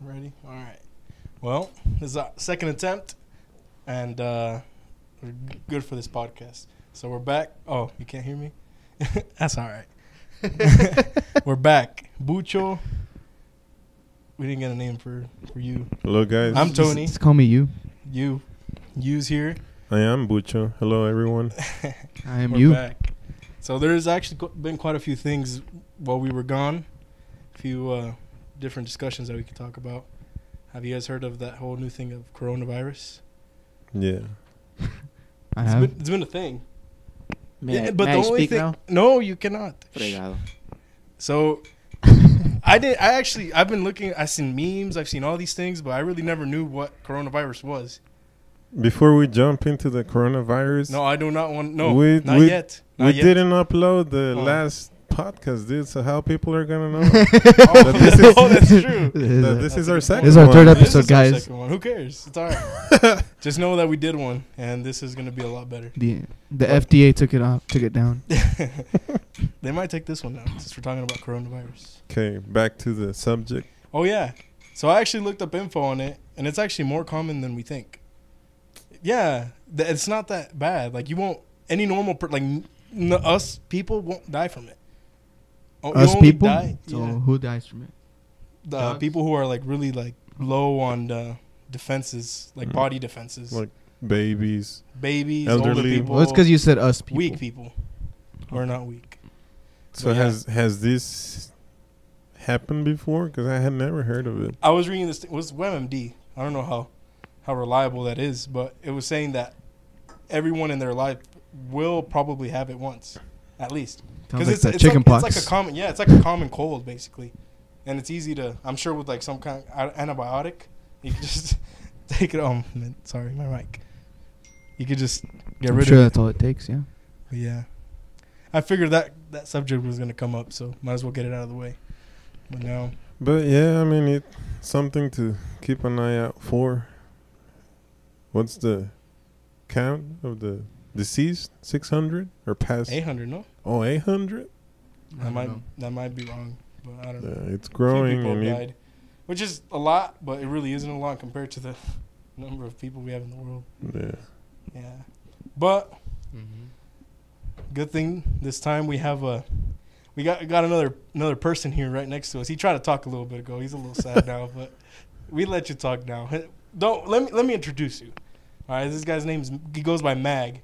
Ready? All right. Well, this is our second attempt, and uh, we're g- good for this podcast. So we're back. Oh, you can't hear me? That's all right. we're back. Bucho. We didn't get a name for, for you. Hello, guys. I'm Tony. Just call me you. You. You's here. I am Bucho. Hello, everyone. I am We're you. back. So there's actually qu- been quite a few things while we were gone. A few uh, different discussions that we could talk about. Have you guys heard of that whole new thing of coronavirus? Yeah. I It's have. been, it's been a thing. May, Yeah, I, but may the I only speak thing, now? no, you cannot. Fregado. So I did. I actually I've been looking. I've seen memes. I've seen all these things, but I really never knew what coronavirus was. Before we jump into the coronavirus, No, I do not want. No, We- not we- yet. we yet. didn't upload the Oh. last podcast, dude. So how people are gonna know Oh, oh that this is oh, that's true. that this is our second. This is our one. third This episode, is our guys. second one. Who cares? It's all right. Just know that we did one, and this is gonna be a lot better. The the FDA took it off, took it down. they might take this one down since we're talking about coronavirus. Okay, back to the subject. Oh yeah. So I actually looked up info on it, and it's actually more common than we think. Yeah, th- it's not that bad. Like you won't any normal per, like n- n- us people won't die from it. Oh, Us people. die- so yeah. who dies from it? the dogs? people who are like really like low on the defenses, like Mm. body defenses, Like babies. babies, older elderly. people, Well, it's because you said us people. weak people. We're not weak. So But yeah. has has this happened before? Because I had never heard of it. I was reading this. It was WebMD. I don't know how how reliable that is, but it was saying that everyone in their life will probably have it once, at least. because like it's, the it's chicken like, pox. It's like a common, yeah, it's like a common cold basically, and it's easy to. I'm sure with like some kind of antibiotic, you can just take it. Um, sorry, my mic. You could just get I'm rid sure of it. that's all it takes. Yeah. But yeah, I figured that that subject was gonna come up, so might as well get it out of the way. But no, But yeah, I mean, it's something to keep an eye out for. What's the count of the deceased? 600 or past? 800, no, Oh, 800? I that might know. that might be wrong, but I don't know. Yeah, it's Few growing. people And have died, which is a lot, but it really isn't a lot compared to the number of people we have in the world. yeah. Yeah, but mm-hmm. good thing this time we have a we got got another another person here right next to us. He tried to talk a little bit ago. He's a little sad now, but we let you talk now. Don't let me let me introduce you. All right, this guy's name is he goes by Mag.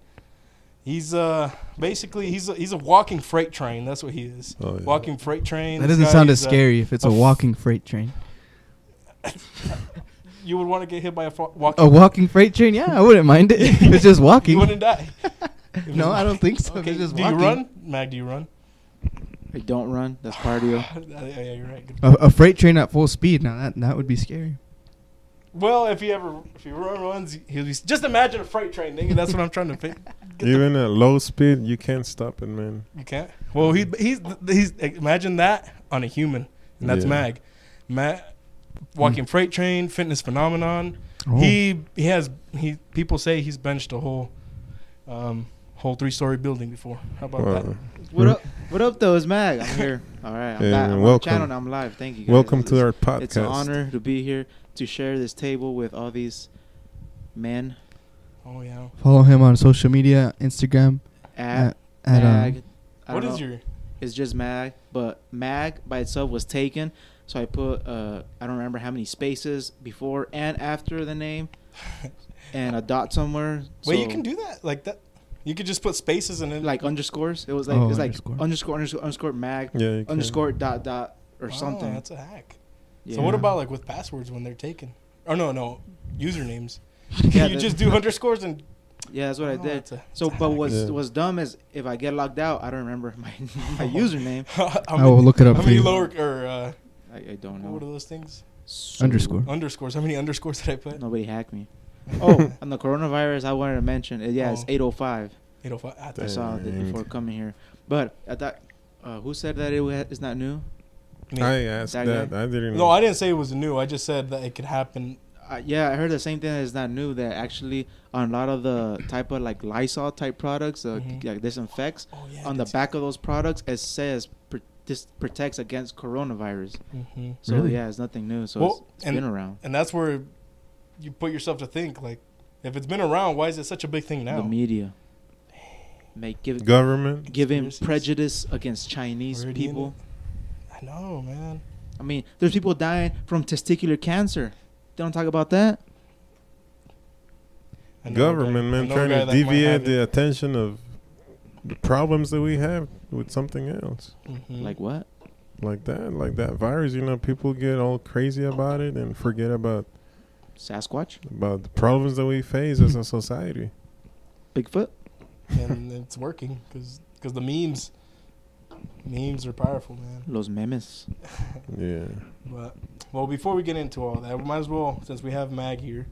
He's uh basically he's a, he's a walking freight train. That's what he is. Oh, yeah. Walking freight train. That doesn't guy sound as is, scary if it's a walking freight train. you would want to get hit by a fa- walking. A walking freight train? Yeah, I wouldn't mind it. if it's just walking. you walking. wouldn't die. No, I don't think so. If Okay. just do walking. you run, Mag? Do you run? I don't run. That's cardio. yeah, yeah, you're right. A, a freight train at full speed. Now that that would be scary. Well, if he ever if he run runs, he'll be just imagine a freight train. Nigga, that's what I'm trying to think. Even at low speed, you can't stop it, man. You can't. Well, he he's he's imagine that on a human, and that's Yeah. Mag. Mag, walking freight train, fitness phenomenon. Oh. He he has he people say he's benched a whole um whole three story building before. How about that? What up? What up, though? It's Mag. I'm here. All right. I'm Yeah. I'm on welcome. the channel. I'm live. Thank you. Guys. Welcome It's- to our podcast. It's an honor to be here to share this table with all these men Oh yeah. Follow him on social media, Instagram at, at, at Mag. um, I What don't is know. your It's just Mag, but Mag by itself was taken. So I put uh I don't remember how many spaces before and after the name, and a dot somewhere. Wait, you can do that like that. You could just put spaces and then like underscores. It was like Oh, it's like underscore. underscore underscore underscore Mag Yeah, underscore dot dot or Oh, something. That's a hack. Yeah. So what about like with passwords when they're taken? Oh no, no, usernames. Can Yeah, you just do underscores and? Yeah, that's what I Oh, did. that's a- So, but hack. what's Yeah. what's dumb is if I get locked out, I don't remember my my username. I will look it up How for many you. lower or uh, I, I don't know. what are those things? So- Underscore. Underscores. How many underscores did I put? Nobody hacked me. Oh, on the coronavirus, I wanted to mention. It, yeah, it's Oh. 805. 805. Ah, I saw it before coming here. But I thought, uh, who said that it wa- it's not new? me. I asked That that. I didn't. No, I didn't say it was new. I just said that it could happen. Uh, yeah, I heard the same thing. It's not new. That actually on a lot of the type of like Lysol type products, uh, Mhm. like disinfects, Oh yeah. On the did see back of those products, it says pr- this protects against coronavirus. hmm So Really? yeah, it's nothing new. So Well, it's, it's and- been around. And that's where you put yourself to think like, if it's been around, why is it such a big thing now? The media make give Government. giving prejudice against Chinese Already people. I know, man. I mean, there's people dying from testicular cancer. They don't talk about that. I know a Government, guy- man, trying to that might have deviate the attention of the problems that we have with something else. Mhm. Like what? Like that, like that virus, you know, people get all crazy about it and forget about Sasquatch, about the problems that we face as a society. Bigfoot. and it's working because because the memes, memes are powerful, man. Los memes. Yeah. But well, before we get into all that, we might as well, since we have Mag here,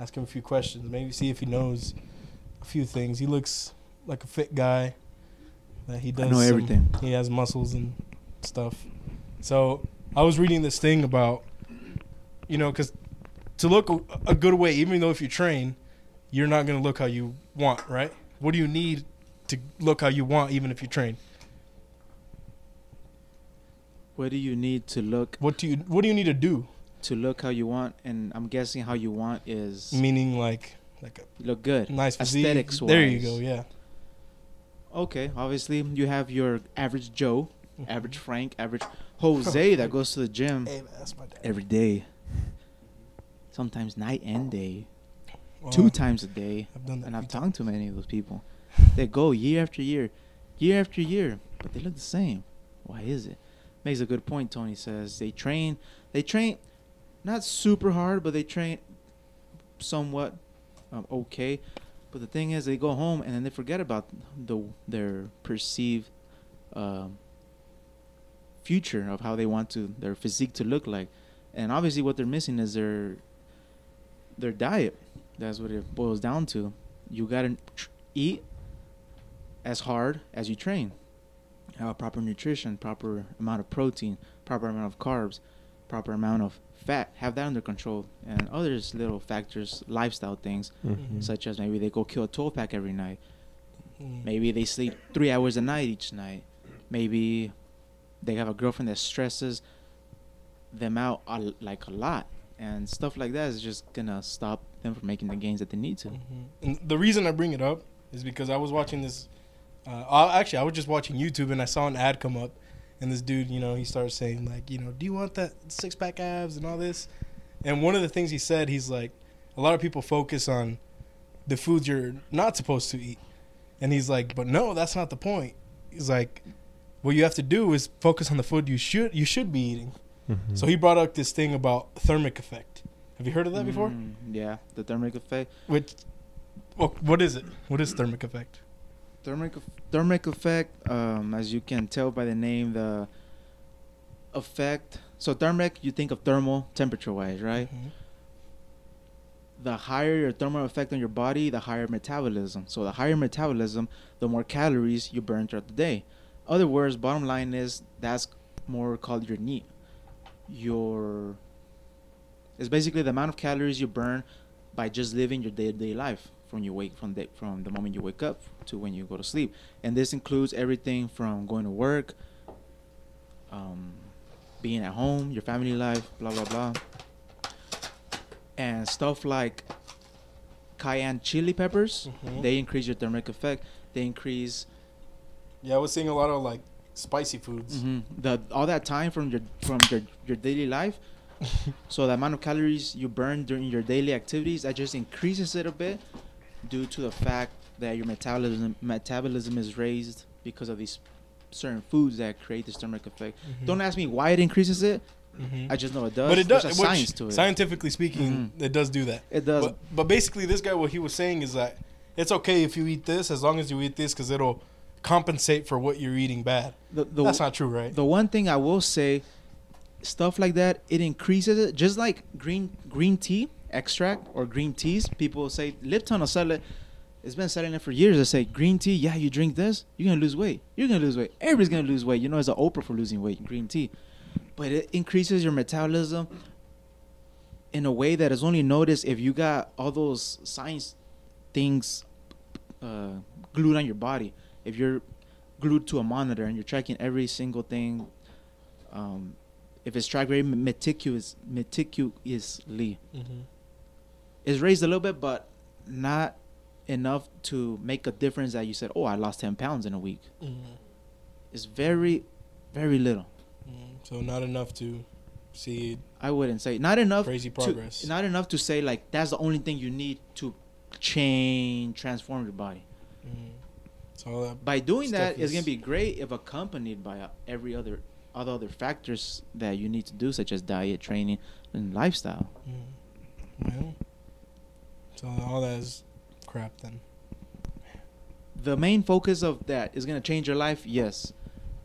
ask him a few questions. Maybe see if he knows a few things. He looks like a fit guy. That he does. I know some- everything. he has muscles and stuff. So I was reading this thing about, you know, because to look a, a good way, even though if you train, you're not gonna look how you want, right? What do you need to look how you want, even if you train? What do you need to look What do you What do you need to do? to look how you want? And I'm guessing how you want is Meaning like like a look good. nice physique. Aesthetics There you go. Yeah. Okay, obviously you have your average Joe, Mm-hmm. average Frank, average Jose that goes to the gym Hey, dad. every day. Sometimes night and day, Well, two times a day. I've done that. And I've talked to many of those people. They go year after year, year after year, but they look the same. Why is it? Makes a good point. Tony says they train. They train, not super hard, but they train somewhat um, okay. But the thing is, they go home and then they forget about the their perceived um, future of how they want to their physique to look like, and obviously what they're missing is their their diet. That's what it boils down to. You gotta eat as hard as you train. Have proper nutrition, proper amount of protein, proper amount of carbs, proper amount of fat. Have that under control, and others little factors, lifestyle things, Mhm. such as maybe they go kill a 12 pack every night. Mm. Maybe they sleep three hours a night each night. Maybe they have a girlfriend that stresses them out a, like a lot, and stuff like that is just gonna stop them from making the gains that they need to. Mhm. And the reason I bring it up is because I was watching this. Uh, actually, I was just watching YouTube and I saw an ad come up, and this dude, you know, he starts saying like, you know, do you want that six pack abs and all this? And one of the things he said, he's like, a lot of people focus on the foods you're not supposed to eat, and he's like, but no, that's not the point. He's like, what you have to do is focus on the food you should you should be eating. Mhm. So he brought up this thing about thermic effect. Have you heard of that before? Mm, yeah, the thermic effect. Which, well, what is it? What is thermic effect? Thermic thermic effect, um, as you can tell by the name, the effect. So thermic, you think of thermal, temperature wise, right? Mhm. the higher your thermal effect on your body, the higher metabolism. So the higher metabolism, the more calories you burn throughout the day. Other words, bottom line is that's more called your NEAT. Your it's basically the amount of calories you burn by just living your day-to-day life from you wake from the from the moment you wake up to when you go to sleep. And this includes everything from going to work, um, being at home, your family life, blah blah blah and stuff like cayenne chili peppers Mhm. they increase your thermic effect they increase Yeah, I was seeing a lot of like spicy foods. mhm, the all that time from your from your, your daily life so the amount of calories you burn during your daily activities that just increases it a bit due to the fact that your metabolism metabolism is raised because of these certain foods that create the stomach effect Mhm. don't ask me why it increases it Mhm. i just know it does but it does. There's a which, science to it Scientifically speaking, Mhm. it does do that. it does But, but basically, this guy, what he was saying is that it's okay if you eat this as long as you eat this because it'll compensate for what you're eating bad. the, the, That's not true, right? the one thing I will say, stuff like that, it increases it. Just like green green tea extract or green teas, people say Lipton will sell it. It's been selling it for years. They say green tea, yeah, you drink this, you're gonna lose weight. You're gonna lose weight. Everybody's gonna lose weight. You know, it's an Oprah for losing weight. Green tea, but it increases your metabolism in a way that is only noticed if you got all those science things uh, glued on your body. If you're glued to a monitor and you're tracking every single thing um, if it's tracked very meticulous, meticulously, Mm-hmm. It's raised a little bit, but not enough to make a difference that you said, "Oh, I lost ten pounds in a week." Mm-hmm. It's very, very little. So not enough to see I wouldn't say not enough. crazy to- progress. not enough to say like that's the only thing you need to change, transform your body. mm So By doing that, it's gonna be great if accompanied by uh, every other other other factors that you need to do, such as diet, training, and lifestyle. Mm. So all that is crap then. The main focus of that is gonna change your life. Yes,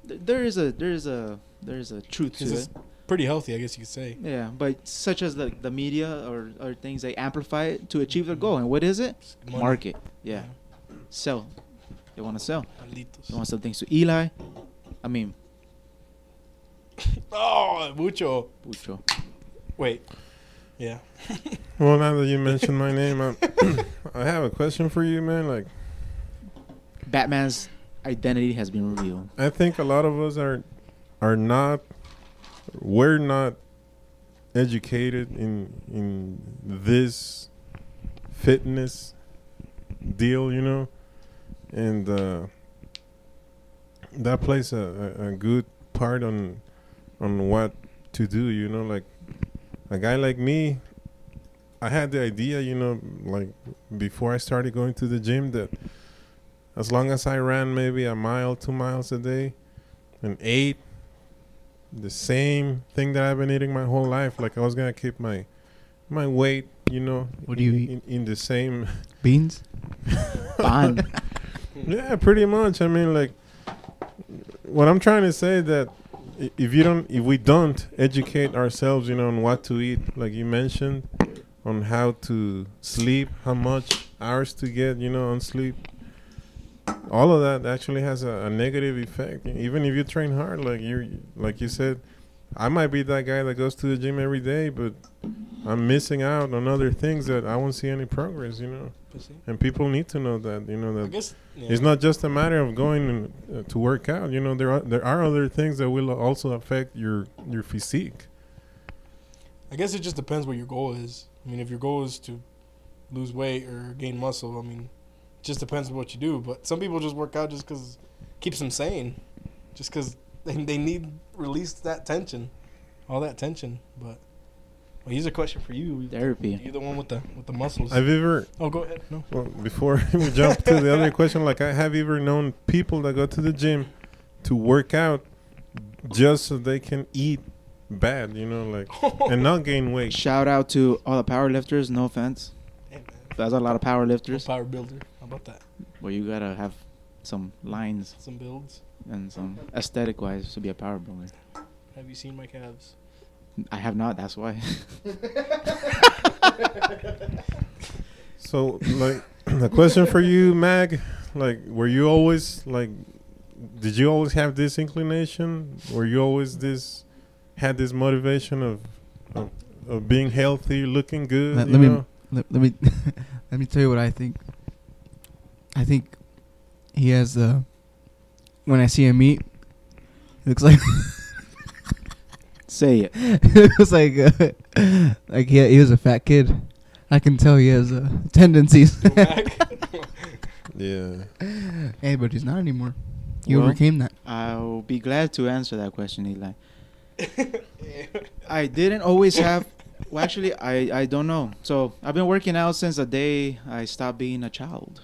Th- there is a there is a there is a truth to it. pretty healthy, I guess you could say. Yeah, but such as the the media or or things they amplify it to achieve their mm-hmm. goal. And what is it? Money. Market. Yeah, sell. They want to sell. They want to sell things to Eli. I mean, Oh, mucho. Pucho. Wait. Yeah. Well, now that you mentioned my name, I, I have a question for you, man. Like, Batman's identity has been revealed. I think a lot of us are are not we're not educated in in this fitness deal, you know, and uh, that plays a, a, a good part on on what to do. You know, like a guy like me, I had the idea, you know, like before I started going to the gym that as long as I ran maybe a mile, two miles a day, and ate the same thing that I've been eating my whole life, like I was gonna keep my my weight, you know. What do you in, eat? In, in the same. Beans? Ban. Yeah, pretty much. I mean, like, what I'm trying to say that if you don't, if we don't educate ourselves, you know, on what to eat, like you mentioned, on how to sleep, how much hours to get, you know, on sleep, all of that actually has a, a negative effect. Even if you train hard, like you, like you said, I might be that guy that goes to the gym every day, but I'm missing out on other things that I won't see any progress, you know. And people need to know that, you know, I that guess. Yeah. it's not just a matter of going and, uh, to work out. You know, there are there are other things that will also affect your your physique. I guess it just depends what your goal is. I mean, if your goal is to lose weight or gain muscle, I mean, it just depends on what you do. But some people just work out just because keeps them sane, just because they, they need release that tension, all that tension. But well, here's a question for you. Therapy. You're the one with the with the muscles. I've ever oh, go ahead. No. well, before we jump to the other question, like I have ever known people that go to the gym to work out just so they can eat bad, you know, like and not gain weight. Shout out to all the power lifters. No offense. Hey, man. A lot of power lifters. Power builder. How about that? Well, you gotta have some lines Some builds. And some aesthetic wise to be a power builder. Have you seen my calves? I have not. That's why. So, like, the question for you, Mag, like, were you always like, did you always have this inclination? Were you always this, had this motivation of, of, of being healthy, looking good? Let- let me- Let, let me let me tell you what I think. I think he has uh when I see him eat, it looks like Say it. it looks like uh, like he, he was a fat kid. I can tell he has uh, tendencies. Yeah. hey, but he's not anymore. He Well, overcame that. I'll be glad to answer that question, Eli. I didn't always have. Well, actually, I I don't know. So I've been working out since the day I stopped being a child.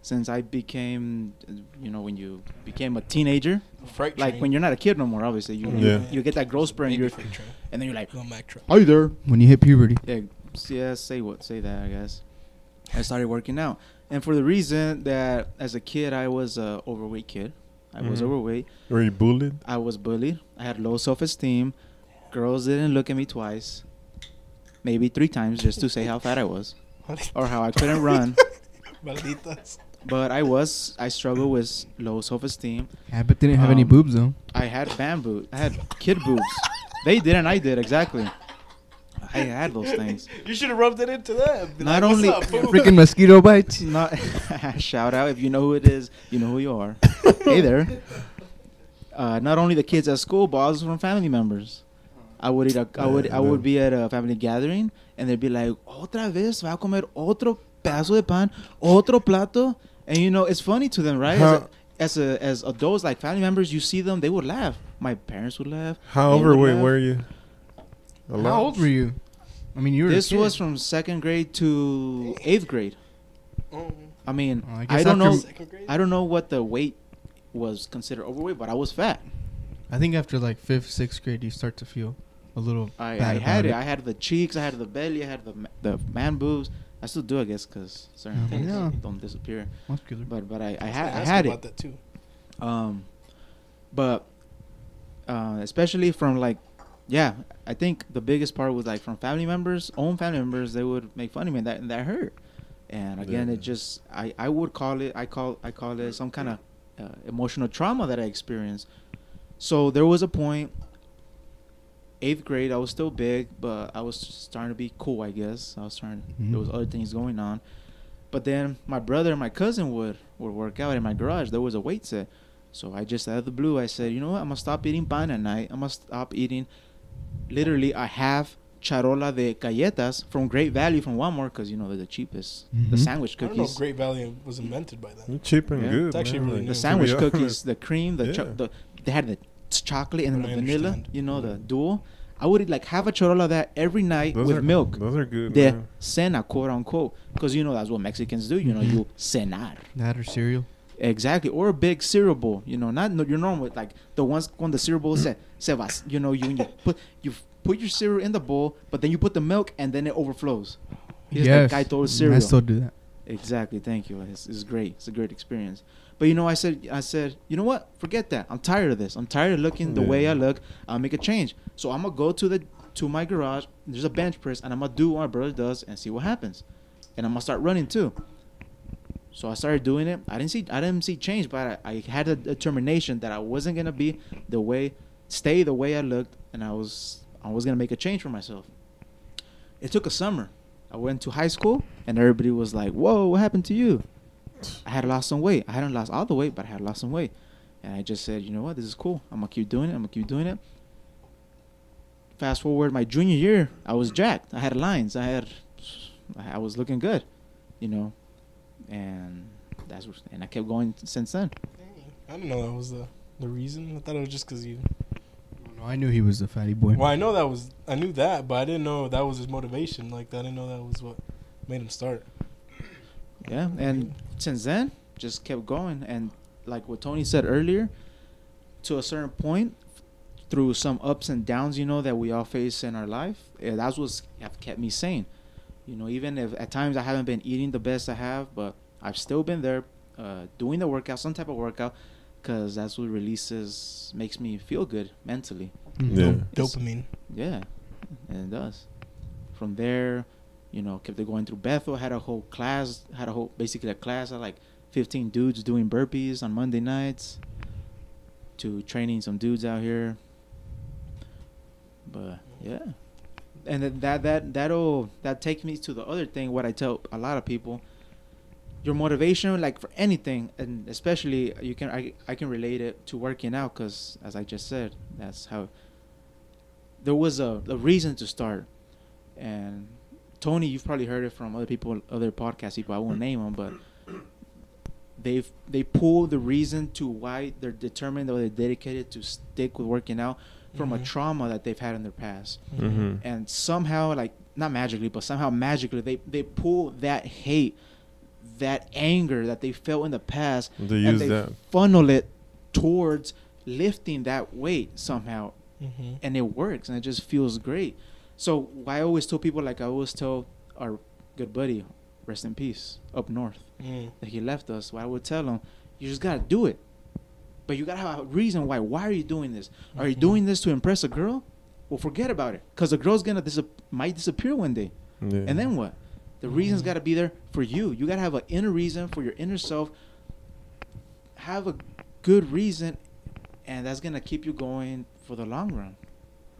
Since I became, you know, when you became a teenager, Freight like train. when you're not a kid no more. Obviously, you Yeah. you, you get that growth spurt, and, you're, freight train. and then you're like, Little Mack truck. "Hi there." When you hit puberty, Yeah, s- yeah. Say what? Say that. I guess. I started working out, and for the reason that as a kid I was a overweight kid. I was Mhm. overweight. Were you bullied? I was bullied. I had low self esteem. Girls didn't look at me twice, maybe three times, just to say how fat I was or how I couldn't run. Malditas. But I was, I struggled with low self esteem. yeah, but didn't have any Um, boobs though. I had bamboo. I had kid boobs. They did and I did exactly. I had those things. You should have rubbed it into them. Not like, only- What's up. Freaking mosquito bites. Not shout out if you know who it is. You know who you are. hey there. uh, not only the kids at school, but also from family members. I would eat a, I would I would be at a family gathering and they'd be like, otra vez va a comer otro pedazo de pan, otro plato, and you know it's funny to them, right? How- as a, as a as adults, like family members, you see them, they would laugh. My parents would laugh. How overweight laugh. were you? A lot? How old were you? I mean, you were. a This kid. was from second grade to eighth grade. Oh, I mean, Oh, I I don't know. grade. I don't know what the weight was considered overweight, but I was fat. I think after like fifth, sixth grade, you start to feel a little. I, bad I had about it. I had the cheeks. I had the belly. I had the the man boobs. I still do, I guess, because certain Mhm. things Yeah. don't disappear. Muscular. But but I, I was had I had about it. that too. Um, but uh, especially from like, yeah, I think the biggest part was like from family members, own family members. They would make fun of me, and that and that hurt. And again, Yeah. it just I I would call it I call I call it some kind of uh, emotional trauma that I experienced. So there was a point. Eighth grade, I was still big, but I was starting to be cool. I guess I was starting. There was Mhm. other things going on, but then my brother and my cousin would would work out in my garage. There was a weight set, so I just out of the blue, I said, you know what? I'm gonna stop eating pan at night. I'm gonna stop eating, literally a half charola de galletas from Great Value from Walmart because you know they're the cheapest. The Mhm. sandwich cookies. I don't know if Great Value was invented by then. You're cheap and Yeah. good. It's actually man. really Like, new. the sandwich cookies, the cream, the, cho- the they had the t- chocolate and But the I vanilla. understand. You know the Mhm. dual. I would eat like half a charola of that every night Those with are, milk. Those are good. De man. cena, quote unquote, because you know that's what Mexicans do. You know, you cenar. That or cereal. Exactly, or a big cereal bowl. You know, not no, your normal like the ones when the cereal bowl se, se vas. You know, you, you put you put your cereal in the bowl, but then you put the milk and then it overflows. Here's the yes. guy told I still do that. Exactly. Thank you. It's, it's great. It's a great experience. But you know, I said, I said, you know what? Forget that. I'm tired of this. I'm tired of looking the way I look. I'll make a change. So I'm gonna go to the to my garage. There's a bench press, and I'm gonna do what my brother does and see what happens. And I'm gonna start running too. So I started doing it. I didn't see I didn't see change, but I, I had a determination that I wasn't gonna be the way, stay the way I looked, and I was I was gonna make a change for myself. It took a summer. I went to high school, and everybody was like, "Whoa, what happened to you?" I had lost some weight. I hadn't lost all the weight, but I had lost some weight, and I just said, "You know what? This is cool. I'm gonna keep doing it. I'm gonna keep doing it." Fast forward, my junior year, I was jacked. I had lines. I had, I was looking good, you know, and that's what, and I kept going since then. I didn't know that was the the reason. I thought it was just because you. No, I knew he was the fatty boy. Well, I know that was I knew that, but I didn't know that was his motivation. Like I didn't know that was what made him start. Yeah, and since then, just kept going. And like what Tony said earlier, to a certain point, through some ups and downs, you know, that we all face in our life, eh, that's what's have kept me sane. You know, even if at times I haven't been eating the best I have, but I've still been there, uh, doing the workout, some type of workout, because that's what releases, makes me feel good mentally. Mhm. Yeah. Dopamine. Yeah, and it does. From there, you know, kept it going through Bethel. Had a whole class. Had a whole basically a class of like 15 dudes doing burpees on Monday nights. To training some dudes out here. But yeah, and that that that'll that takes me to the other thing. What I tell a lot of people. Your motivation, like for anything, and especially you can I, I can relate it to working out because as I just said, that's how there was a, a reason to start. And Tony, you've probably heard it from other people, other podcast people. I won't name them, but they've they pull the reason to why they're determined or they're dedicated to stick with working out from a Mhm. trauma that they've had in their past. Mm-hmm. And somehow, like not magically, but somehow magically, they they pull that hate, that anger that they felt in the past, They and use they that. funnel it towards lifting that weight somehow Mm-hmm. and it works and it just feels great. So why I always tell people like I always tell our good buddy, rest in peace, up north, Mm. that he left us. What I would tell him, you just gotta do it, but you gotta have a reason why. Why are you doing this? Are you Mhm. doing this to impress a girl? Well, forget about it, cause the girl's gonna dis- might disappear one day, Yeah. and then what? The reason's Mhm. gotta be there for you. You gotta have an inner reason for your inner self. Have a good reason, and that's gonna keep you going for the long run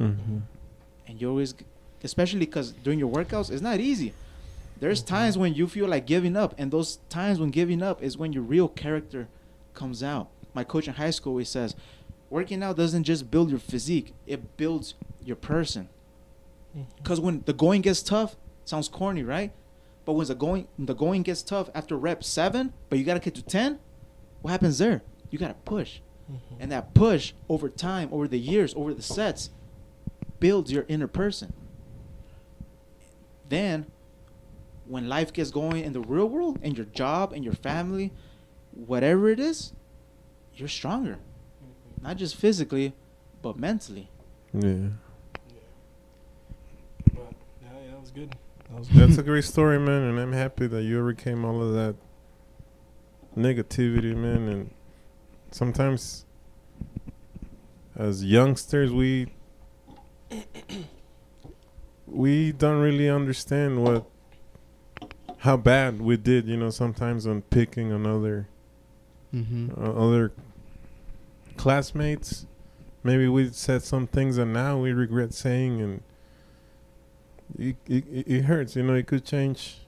Mhm. And you always especially because during your workouts it's not easy there's Mhm. times when you feel like giving up and those times when giving up is when your real character comes out my coach in high school always says working out doesn't just build your physique; it builds your person. Because when the going gets tough, sounds corny, right? But when the going when the going gets tough after rep seven, but you gotta get to ten, what happens there? You gotta push, and that push over time, over the years, over the sets, builds your inner person. Then, when life gets going in the real world, and your job and your family, whatever it is, you're stronger, not just physically, but mentally. Yeah. But yeah, yeah, that was good. That was good. That's a great story, man, and I'm happy that you overcame all of that negativity, man. And sometimes, as youngsters, we we don't really understand what how bad we did. You know, sometimes on picking another other Mm-hmm. uh, other classmates. Maybe we said some things that now we regret saying, and it, it, it it hurts. You know, it could change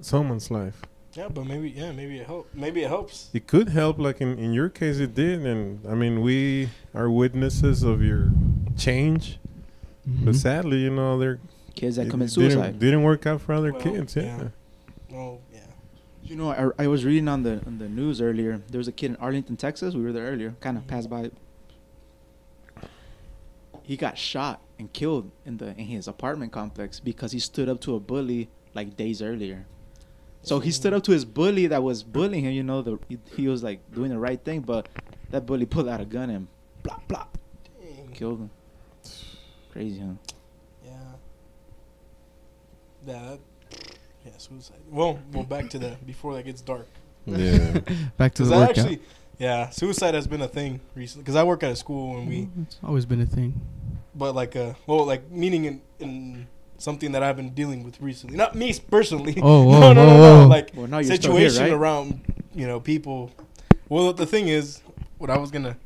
someone's life. Yeah, but maybe yeah, maybe it help. Maybe it helps. It could help, like in, in your case, it did. And I mean, we are witnesses of your change. Mm-hmm. But sadly, you know, they're Kids that it commit didn't, suicide. didn't work out for other Well, kids. Yeah. yeah. Oh yeah. You know, I, I was reading on the on the news earlier. There was a kid in Arlington, Texas. We were there earlier. Kind of passed by. He got shot and killed in the in his apartment complex because he stood up to a bully like days earlier. So he stood up to his bully that was bullying him. You know, the he, he was like doing the right thing, but that bully pulled out a gun and blah blah Dang. killed him. Crazy, huh? Yeah. Yeah. That, yeah. Suicide. Well, well, back to the before that gets dark. Yeah. Back to the workout. actually, yeah, suicide has been a thing recently. Because I work at a school and we, it's always been a thing. but like, uh, well, like meaning in, in something that I've been dealing with recently. Not me personally. Oh, no, whoa, no, no, whoa, no. whoa. Like Well, now you're still here, situation right? around, you know, people. Well, the thing is, what I was gonna,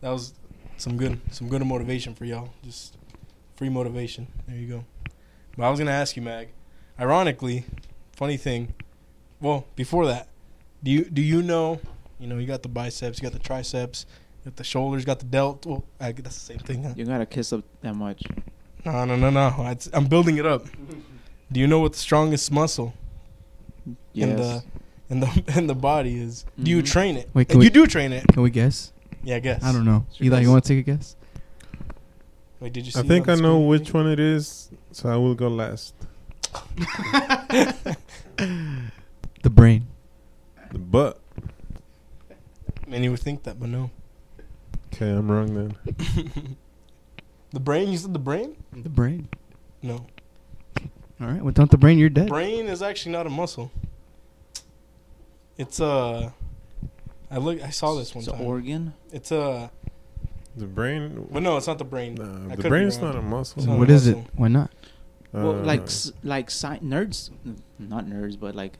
that was some good, some good motivation for y'all. Just free motivation. There you go. But I was gonna ask you, Mag. Ironically, funny thing. Well, before that, do you do you know? You know, you got the biceps, you got the triceps, you got the shoulders, you got the delt. Well, I, that's the same thing. Huh? You gotta kiss up that much. No, no, no, no. It's, I'm building it up. Do you know what the strongest muscle Yes. in the in the in the body is? Do you Mhm. train it? Wait, can And we- you do train it. Can we guess? Yeah, I guess. I don't know. Eli, does. you want to take a guess? Wait, did you? I think I know screen? which one it is, so I will go last. The brain. The butt. Many would think that, but no. Okay, I'm wrong then. The brain? You said the brain? The brain. No. All right. Without the brain, you're dead. Brain is actually not a muscle. It's a. I look. I saw this one It's an time. organ. It's a. The brain. But no, it's not the brain. Nah, the could be brain's not a muscle. It's not What a is it? Why not? well, Uh, like s- like sci- nerds, not nerds, but like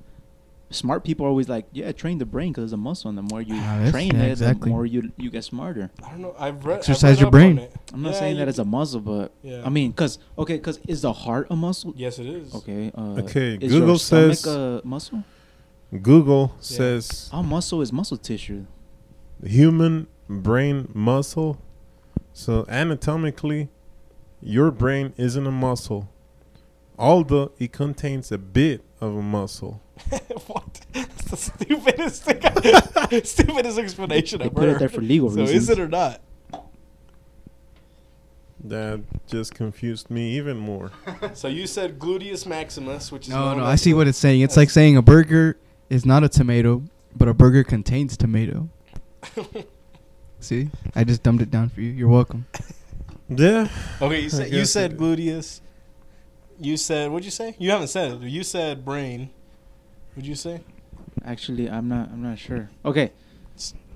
smart people are always like, yeah, train the brain because it's a muscle, and the more you Ah, train yeah, it, exactly. the more you you get smarter. I don't know. I've read. I've Exercise read your brain. I'm not Yeah, saying that you- it's a muscle, but Yeah. I mean, cause okay, cause is the heart a muscle? Yes, it is. Okay. Uh, Okay, Is Google your says- a muscle? Google says All muscle is muscle tissue. human brain muscle. So anatomically, your brain isn't a muscle, although it contains a bit of a muscle. what? That's the stupidest thing. stupidest explanation They I've put it there for legal so reasons. So is it or not? That just confused me even more. So you said gluteus maximus, which is No, known no. I see what it's saying. It's like saying a burger is not a tomato, but a burger contains tomato. See, I just dumbed it down for you. You're welcome. Yeah, Okay, you said you said gluteus. You said what'd you say? You haven't said it. You said brain. What'd you say? Actually, I'm not. I'm not sure. Okay,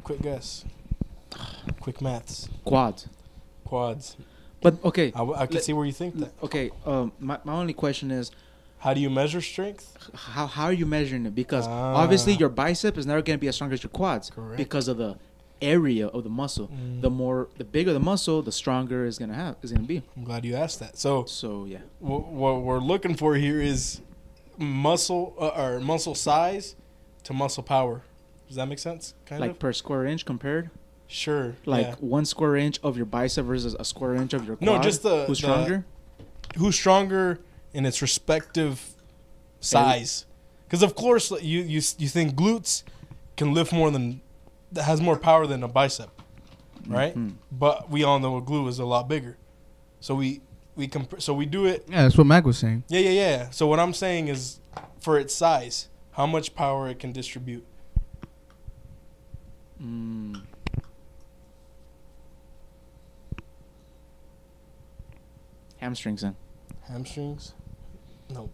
Quick guess. Quick maths. quads. Quads. But okay, I, w- I can Let- see where you think that. okay. Um, my my only question is, How do you measure strength? how how are you measuring it? Because obviously Ah. your bicep is never gonna be as strong as your quads Correct. because of the area of the muscle. Mm. The more, the bigger the muscle, the stronger it's gonna have. Is gonna be. I'm glad you asked that. So So yeah. wh- what we're looking for here is muscle uh, or muscle size to muscle power. Does that make sense? Kind like of. per square inch compared. Sure. Like yeah. one square inch of your bicep versus a square inch of your quad. No, just the- who's the- stronger. who's stronger in its respective size. Because of course you you you think glutes can lift more than that has more power than a bicep, right? Mhm. But we all know a glute is a lot bigger. So we we comp- so we do it. Yeah, that's what Mag was saying. Yeah, yeah, yeah. So what I'm saying is, for its size, how much power it can distribute. Mm. Hamstrings then. Hamstrings. No,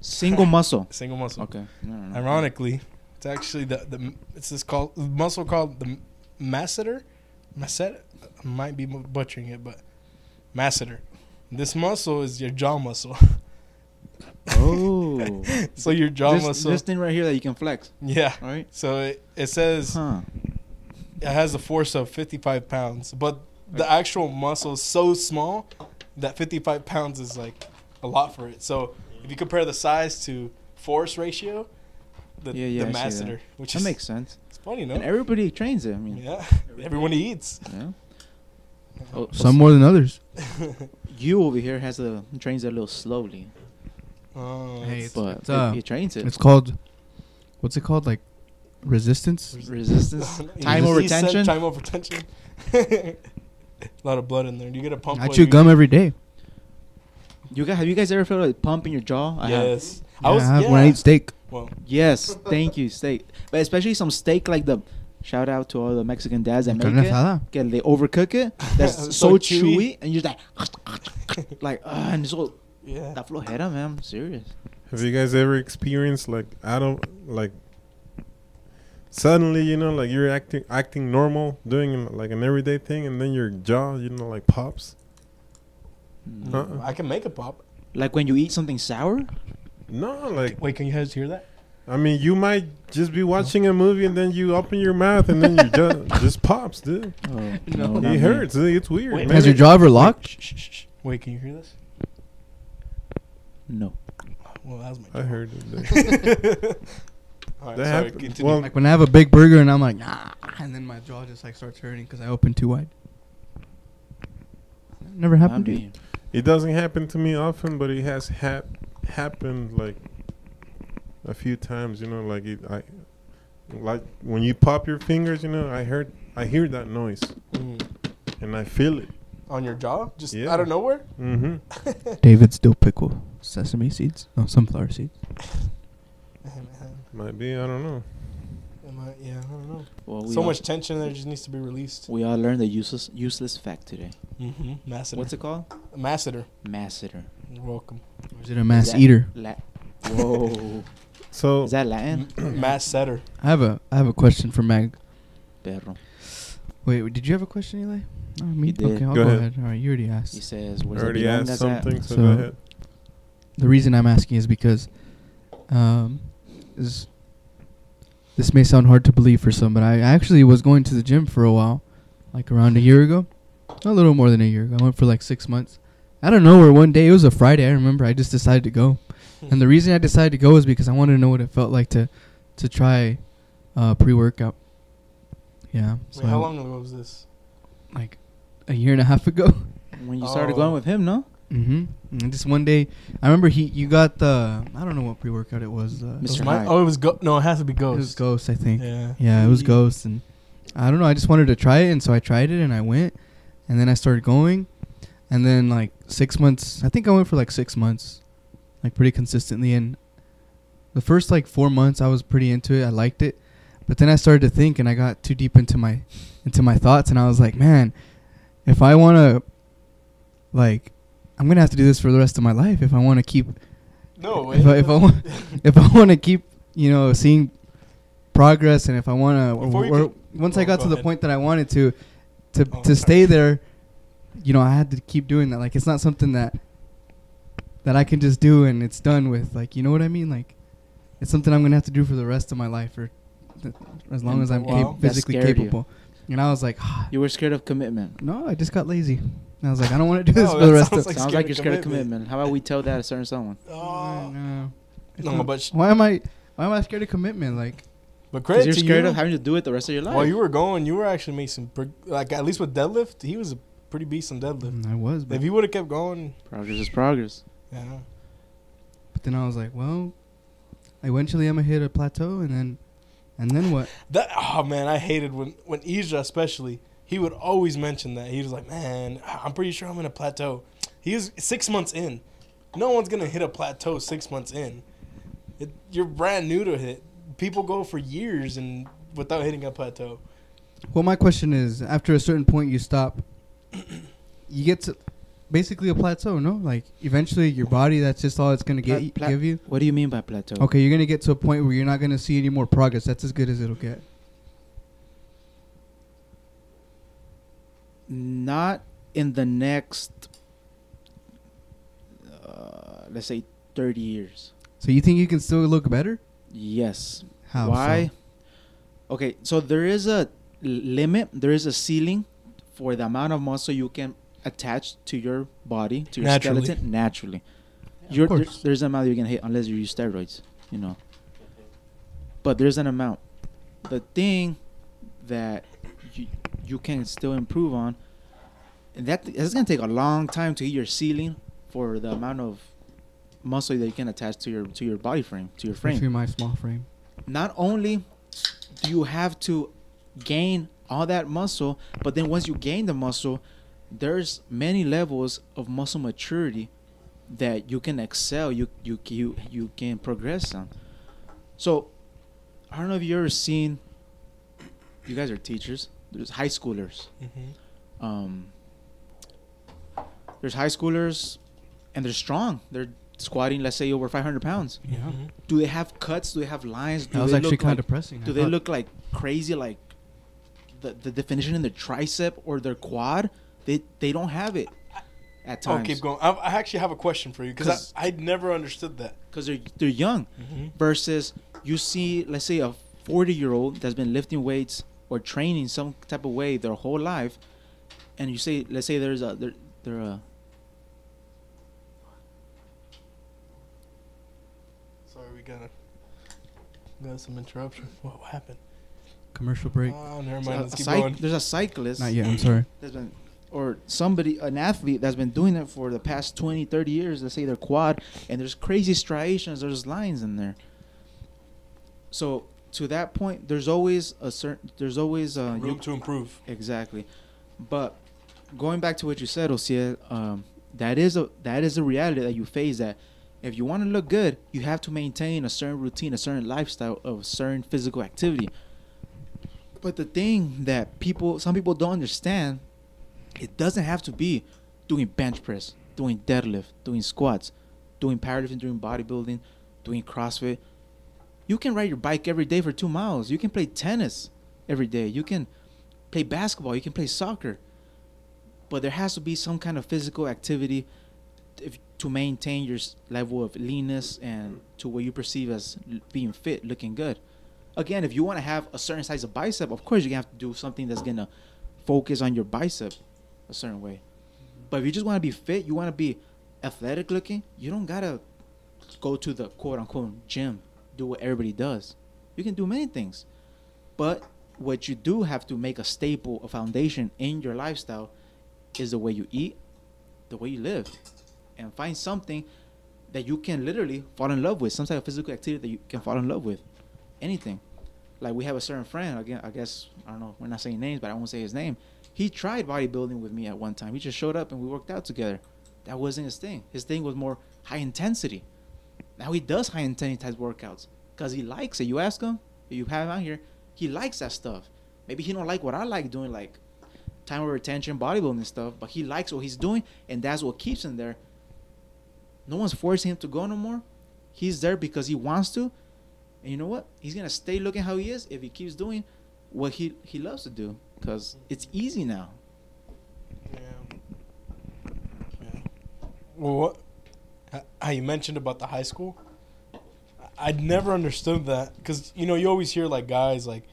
Single muscle. single muscle. Okay. No, no, no. Ironically, it's actually the the it's this called muscle called the masseter. Masseter. I might be butchering it, but masseter. This muscle is your jaw muscle. Oh. so your jaw this, muscle. this thing right here that you can flex. yeah. Right. So it, it says Huh. it has a force of 55 pounds, but the actual muscle is so small that 55 pounds is like a lot for it. So if you compare the size to force ratio, the, Yeah, yeah, the I that. masseter, which That is makes sense. it's funny, no? And everybody trains it. I mean, Yeah, everyone eats. yeah. Oh, Some more than others. You over here has a trains it a little slowly, Oh, Hey, it's- but it's, he- uh, he trains it. It's called, what's it called? Like resistance. resistance, time over said tension. Time over tension. a lot of blood in there. Do you get a pump? I chew gum every day. You guys, have you guys ever felt a pump in your jaw? I have. Yes. Yeah, I was. have yeah. when I eat steak. Well, Yes, thank you, steak. But especially some steak like the. Shout out to all the Mexican dads that make it. asada. Que they overcook it. That's so, So chewy. chewy. and you're like, like, uh, and it's all yeah. that flojera, man. I'm serious. Have you guys ever experienced like I don't like suddenly you know like you're acting acting normal doing like an everyday thing and then your jaw you know like pops? Mm. Uh-uh. I can make a pop. Like when you eat something sour. No, like Wait, can you guys hear that? I mean you might just be watching a movie and then you open your mouth and then you jaw just pops, dude. Oh, No. not It me. hurts. It's weird. Wait. Has your jaw ever locked? Shh, shh, shh, shh. Wait, can you hear this? No. Well, that was my. I heard it. All right, That sorry, happened. continue. Well, Like when I have a big burger and I'm like, nah, and then my jaw just like starts hurting because I open too wide. Never Not happened to you. me. It doesn't happen to me often, but it has hap- happened like a few times. You know, like it, I like when you pop your fingers. You know, I heard, I hear that noise, Mm. and I feel it. On your jaw, just Yeah. out of nowhere. Mm-hmm. David still pickle sesame seeds. No, sunflower seeds. Might be. I don't know. Am I- yeah, I don't know. Well, we So much tension there just needs to be released. We all learned the useless useless fact today. Mm-hmm. Masseter. What's it called? Masseter. Masseter. You're welcome. Or is it a mass Is that eater? La- Whoa. So Is that Latin? Mass setter. I have a I have a question for Mag. Perro. Wait, did you have a question, Eli? No, me. He did. Okay, I'll Go go, ahead. ahead. All right, you already asked. He says, I "Where's already the asked at?" something, so, So- go ahead. The reason I'm asking is because, um, is this may sound hard to believe for some, but I actually was going to the gym for a while, like around a year ago, a little more than a year ago. I went for like six months. I don't know where one day it was a Friday. I remember I just decided to go, and the reason I decided to go is because I wanted to know what it felt like to, to try, uh, pre-workout. Yeah. Wait, how long ago was this? Like, a year and a half ago. When you started Oh. going with him, no? Mm-hmm. And just one day, I remember he you got the I don't know what pre workout it was. Uh, Mr. it My- Hyde. oh, it was go. No, it has to be ghost it was Ghost. Ghost, I think. Yeah. Yeah, it was Ghost, and I don't know. I just wanted to try it, and so I tried it, and I went, and then I started going, and then like six months. I think I went for like six months, like pretty consistently. And the first like four months, I was pretty into it. I liked it, but then I started to think, and I got too deep into my into my thoughts, and I was like, man, if I want to, like, I'm gonna have to do this for the rest of my life if I want to keep No. if I, if I want if I want to keep you know seeing progress and if I want to once oh, I got go to the ahead. point that I wanted to to Oh, to stay there you know I had to keep doing that like it's not something that that I can just do and it's done with like you know what I mean like it's something I'm gonna have to do for the rest of my life or th- as long And as I'm wow. cap- physically scared you. capable and I was like ah. You were scared of commitment. no I just got lazy and I was like I don't want to do this for the rest sounds of Like Sounds like you're scared of commitment. commitment. How about we tell that to certain someone? Oh. no It's No, but sh- why am I why am I scared of commitment? Like But Because credit you're to scared you. of having to do it the rest of your life. While you were going, you were actually making some like at least with deadlift, he was a pretty beast on deadlift. Mm, I was, but, If he would have kept going, progress is progress. yeah. but then I was like, well, eventually I'm gonna hit a plateau, and then, and then what? That oh man, I hated when when Isra especially. He would always mention that he was like, "Man, I'm pretty sure I'm in a plateau." He was six months in. No one's gonna hit a plateau six months in. It, you're brand new to it. People go for years and without hitting a plateau. Well, my question is, after a certain point, you stop. You get to basically a plateau, no? Like eventually, your body that's just all it's gonna Pla- get pla- give you. What do you mean by plateau? Okay, you're gonna get to a point where you're not gonna see any more progress. That's as good as it'll get. Not in the next, uh, let's say, 30 years. So you think you can still look better? Yes. How? so? Why? Okay, so there is a limit, there is a ceiling for the amount of muscle you can attach to your body, to your Naturally. skeleton naturally. You're, there- there's an amount you can hit unless you use steroids, you know. But there's an amount. The thing that you, you can still improve on, and that it's gonna take a long time to hit your ceiling for the amount of muscle that you can attach to your to your body frame, to your frame Especially my small frame. not only do you have to gain all that muscle, but then once you gain the muscle, there's many levels of muscle maturity that you can excel, you you you you can progress on. So, I don't know if you ever seen. You guys are teachers. There's high schoolers. Mm-hmm. Um, there's high schoolers, and they're strong. They're squatting, let's say, over 500 pounds. Yeah. Do they have cuts? Do they have lines? Do That was they actually look kind like of depressing. I do they thought. look like crazy like the the definition in their tricep or their quad they they don't have it at Oh, times keep going. I, I actually have a question for you 'Cause- because I I'd never understood that. because they're they're young Mm-hmm. versus you see let's say a 40 year old that's been lifting weights or training some type of way their whole life and you say let's say there's a there there a Sorry, we got a got some interruption. What, what happened? Commercial break. Oh, never mind. Let's keep cyc- going. there's a cyclist Not yet. I'm sorry. that's been or somebody an athlete that's been doing it for the past 20 30 years let's say their quad and there's crazy striations there's lines in there so to that point there's always a certain there's always uh Room you, to improve. exactly but going back to what you said Osiel, um that is a that is a reality that you face that if you want to look good you have to maintain a certain routine a certain lifestyle of certain physical activity but the thing that people some people don't understand it doesn't have to be doing bench press, doing deadlift, doing squats, doing powerlifting, doing bodybuilding, doing CrossFit. You can ride your bike every day for two miles. You can play tennis every day. You can play basketball. You can play soccer. But there has to be some kind of physical activity if, to maintain your level of leanness and to what you perceive as being fit, looking good. Again, if you want to have a certain size of bicep, of course you're gonna have to do something that's gonna focus on your bicep a certain way. But if you just want to be fit, you want to be athletic looking, you don't gotta go to the quote unquote gym, do what everybody does. You can do many things. But what you do have to make a staple, a foundation in your lifestyle is the way you eat, the way you live. And find something that you can literally fall in love with, some type of physical activity that you can fall in love with. Anything. Like we have a certain friend, again, I guess I don't know, we're not saying names, but I won't say his name. He tried bodybuilding with me at one time. He just showed up and we worked out together. That wasn't his thing. His thing was more high intensity. Now he does high intensity type workouts because he likes it. You ask him, you have him out here, he likes that stuff. Maybe he don't like what I like doing, like time under tension, bodybuilding stuff, but he likes what he's doing, and that's what keeps him there. No one's forcing him to go no more. He's there because he wants to, and you know what? He's gonna stay looking how he is if he keeps doing what he he loves to do because it's easy now. Yeah. yeah. Well, what? How you mentioned about the high school? I'd never understood that because you know you always hear like guys like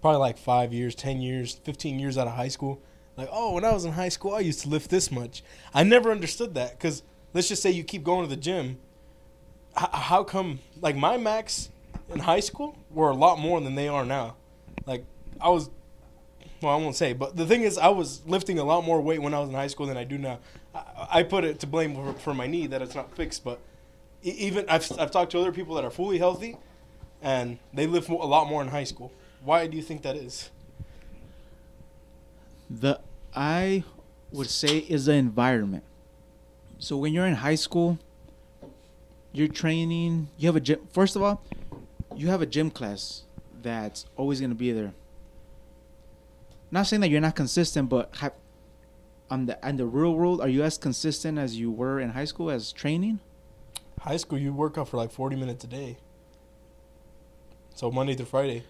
probably like five years, ten years, fifteen years out of high school, like oh when I was in high school I used to lift this much. I never understood that because let's just say you keep going to the gym. H- how come like my max in high school were a lot more than they are now. Like I was, well, I won't say, but the thing is, I was lifting a lot more weight when I was in high school than I do now. I, I put it to blame for, for my knee that it's not fixed, but even I've I've talked to other people that are fully healthy, and they lift a lot more in high school. Why do you think that is? The I would say is the environment. So when you're in high school, you're training. You have a gym. First of all, you have a gym class that's always gonna be there. Not saying that you're not consistent, but have, on the in the real world, are you as consistent as you were in high school as training? High school, you work out for like forty minutes a day. So Monday through Friday.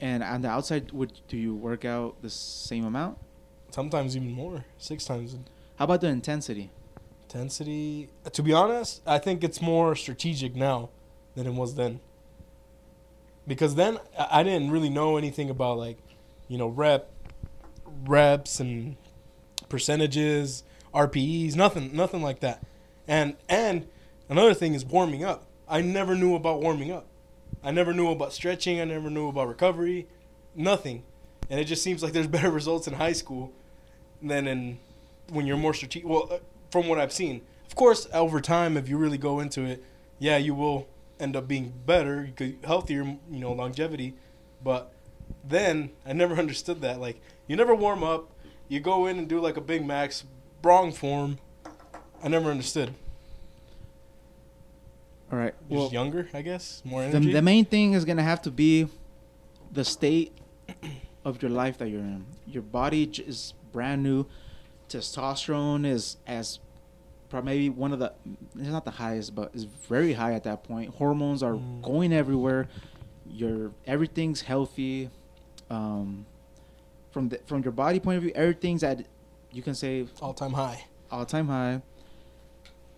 And on the outside, would do you work out the same amount? Sometimes even more, six times How about the intensity? intensity. To be honest, I think it's more strategic now than it was then. Because then I didn't really know anything about like, you know, rep, reps and percentages, RPEs, nothing, nothing like that. And and another thing is warming up. I never knew about warming up. I never knew about stretching. I never knew about recovery. Nothing. And it just seems like there's better results in high school than in when you're more strategic. Well, uh, from what I've seen, of course, over time, if you really go into it, yeah, you will end up being better, healthier, you know, longevity. But then I never understood that. Like, you never warm up. You go in and do like a Big Max, wrong form. I never understood. All right. You're Well, just younger, I guess. More energy. the the main thing is gonna have to be the state of your life that you're in. Your body is brand new. Testosterone is as maybe one of the it's not the highest, but it's very high at that point. Hormones are Mm. going everywhere. Your everything's healthy. Um, from the from your body point of view, everything's at you can say All time high. all time high.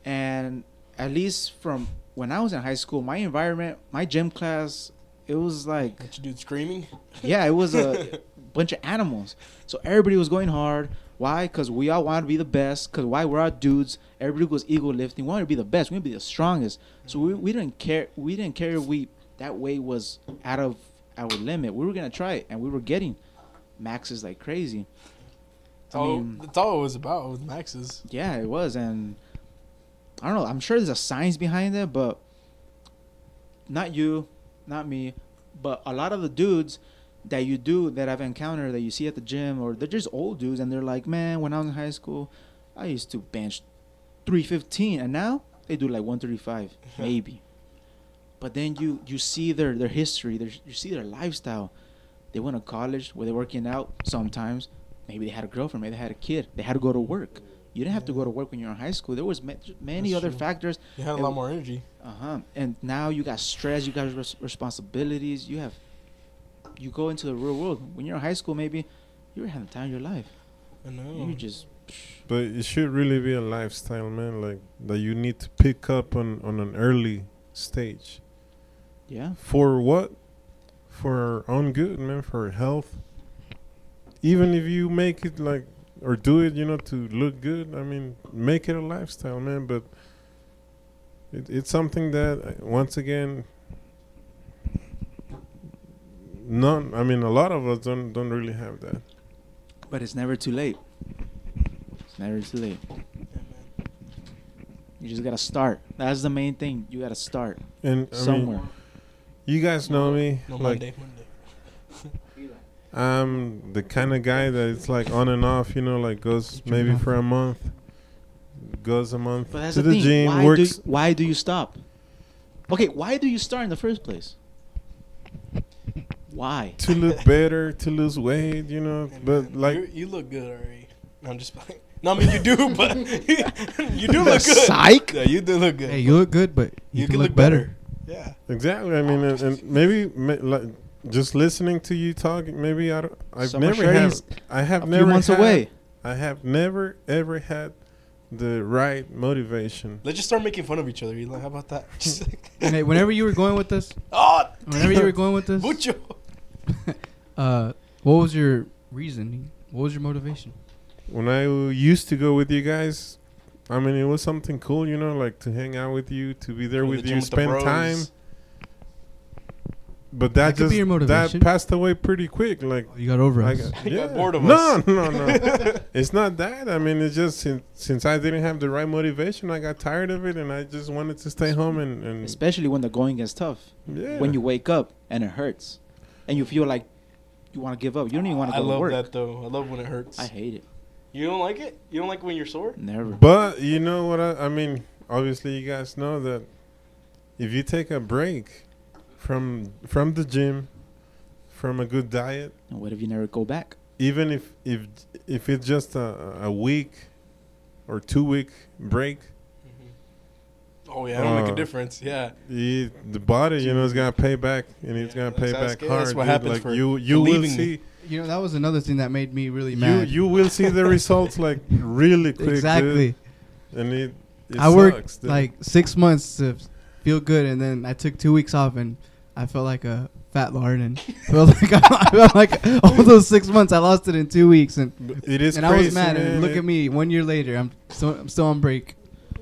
And at least from when I was in high school, my environment, my gym class, it was like, What you do screaming? yeah, it was a bunch of animals. So everybody was going hard. Why? Because we all wanted to be the best. Because why? We're all dudes. Everybody was ego lifting. We wanted to be the best. We wanted to be the strongest. So we, we didn't care. We didn't care if we that way was out of our limit. We were gonna try it, and we were getting maxes like crazy. That's I all, mean- that's all it was about with Max's. Yeah, it was, and I don't know. I'm sure there's a science behind it, but not you, not me, but a lot of the dudes that you do that I've encountered that you see at the gym, or they're just old dudes, and they're like, man, when I was in high school, I used to bench 315, and now they do like 135, maybe. But then you you see their their history, their, you see their lifestyle. They went to college where they're working out sometimes. Maybe they had a girlfriend, maybe they had a kid. They had to go to work. You didn't have to go to work when you're in high school. There was ma- many That's other true. factors. You had a lot more energy. Uh huh. And now you got stress. You got res- responsibilities. You have. You go into the real world. When you're in high school, maybe you were having the time of your life. I know. You just. But it should really be a lifestyle, man. Like that you need to pick up on on an early stage. Yeah. For what? For our own good, man. For our health. Even if you make it like or do it, you know, to look good. I mean, make it a lifestyle, man. But it, it's something that uh, once again, none. I mean, a lot of us don't don't really have that. But it's never too late. It's never too late. You just gotta start. That's the main thing. You gotta start And I somewhere. mean, you guys know me. No, like Monday. Monday. I'm the kind of guy that it's like on and off, you know, like goes maybe for a month, goes a month but that's to the, the, thing. gym, why do works. why do you stop? Okay, why do you start in the first place? Why? to look better, to lose weight, you know. Hey, But man, like, you, you look good already. No, I'm just playing. No, I mean you do, but you do look good. psych? Yeah, you do look good. Hey, you look good, but you, You can can look, look better. Yeah. exactly. I mean, and, and maybe like just listening to you talk, maybe I don't. I've Summer never had. I have A never few months had, away. I have never ever had the right motivation. Let's just start making fun of each other. Eli. How about that? And hey, whenever you were going with this. oh, whenever you were going with this. mucho. uh, what was your reason? What was your motivation? when I used to go with you guys, I mean, it was something cool, you know, like to hang out with you, to be there Go with the you, gym with spend time, but That that, just be your that passed away pretty quick. Like You got over I us. got, You yeah. got bored of no, us. no, no. it's not that. I mean, it's just since, since I didn't have the right motivation, I got tired of it, and I just wanted to stay home and, and Especially when the going gets tough. yeah. When you wake up and it hurts, and you feel like you want to give up. You don't even want to I go to love work. that though. I love when it hurts. I hate it. you don't like it? You don't like when you're sore? Never. But you know what? I, I mean, obviously, you guys know that if you take a break from from the gym, from a good diet, And what if you never go back? even if if if it's just a, a week or two week break, Oh yeah, it'll make Uh, a difference. Yeah. you, the body, you know, is gonna pay back, and it's Yeah, gonna pay that's- back that's hard. what dude. happens like for- you, you will leaving me. see, You know, that was another thing that made me really mad. you will see the results like really quick, dude. exactly. and it. it I worked dude. like six months to feel good, and then I took two weeks off, and I felt like a fat lard, and felt like I, felt like all those six months I lost it in two weeks, and it is and crazy. I was mad. man. And look It- at me, one year later, I'm still I'm still on break.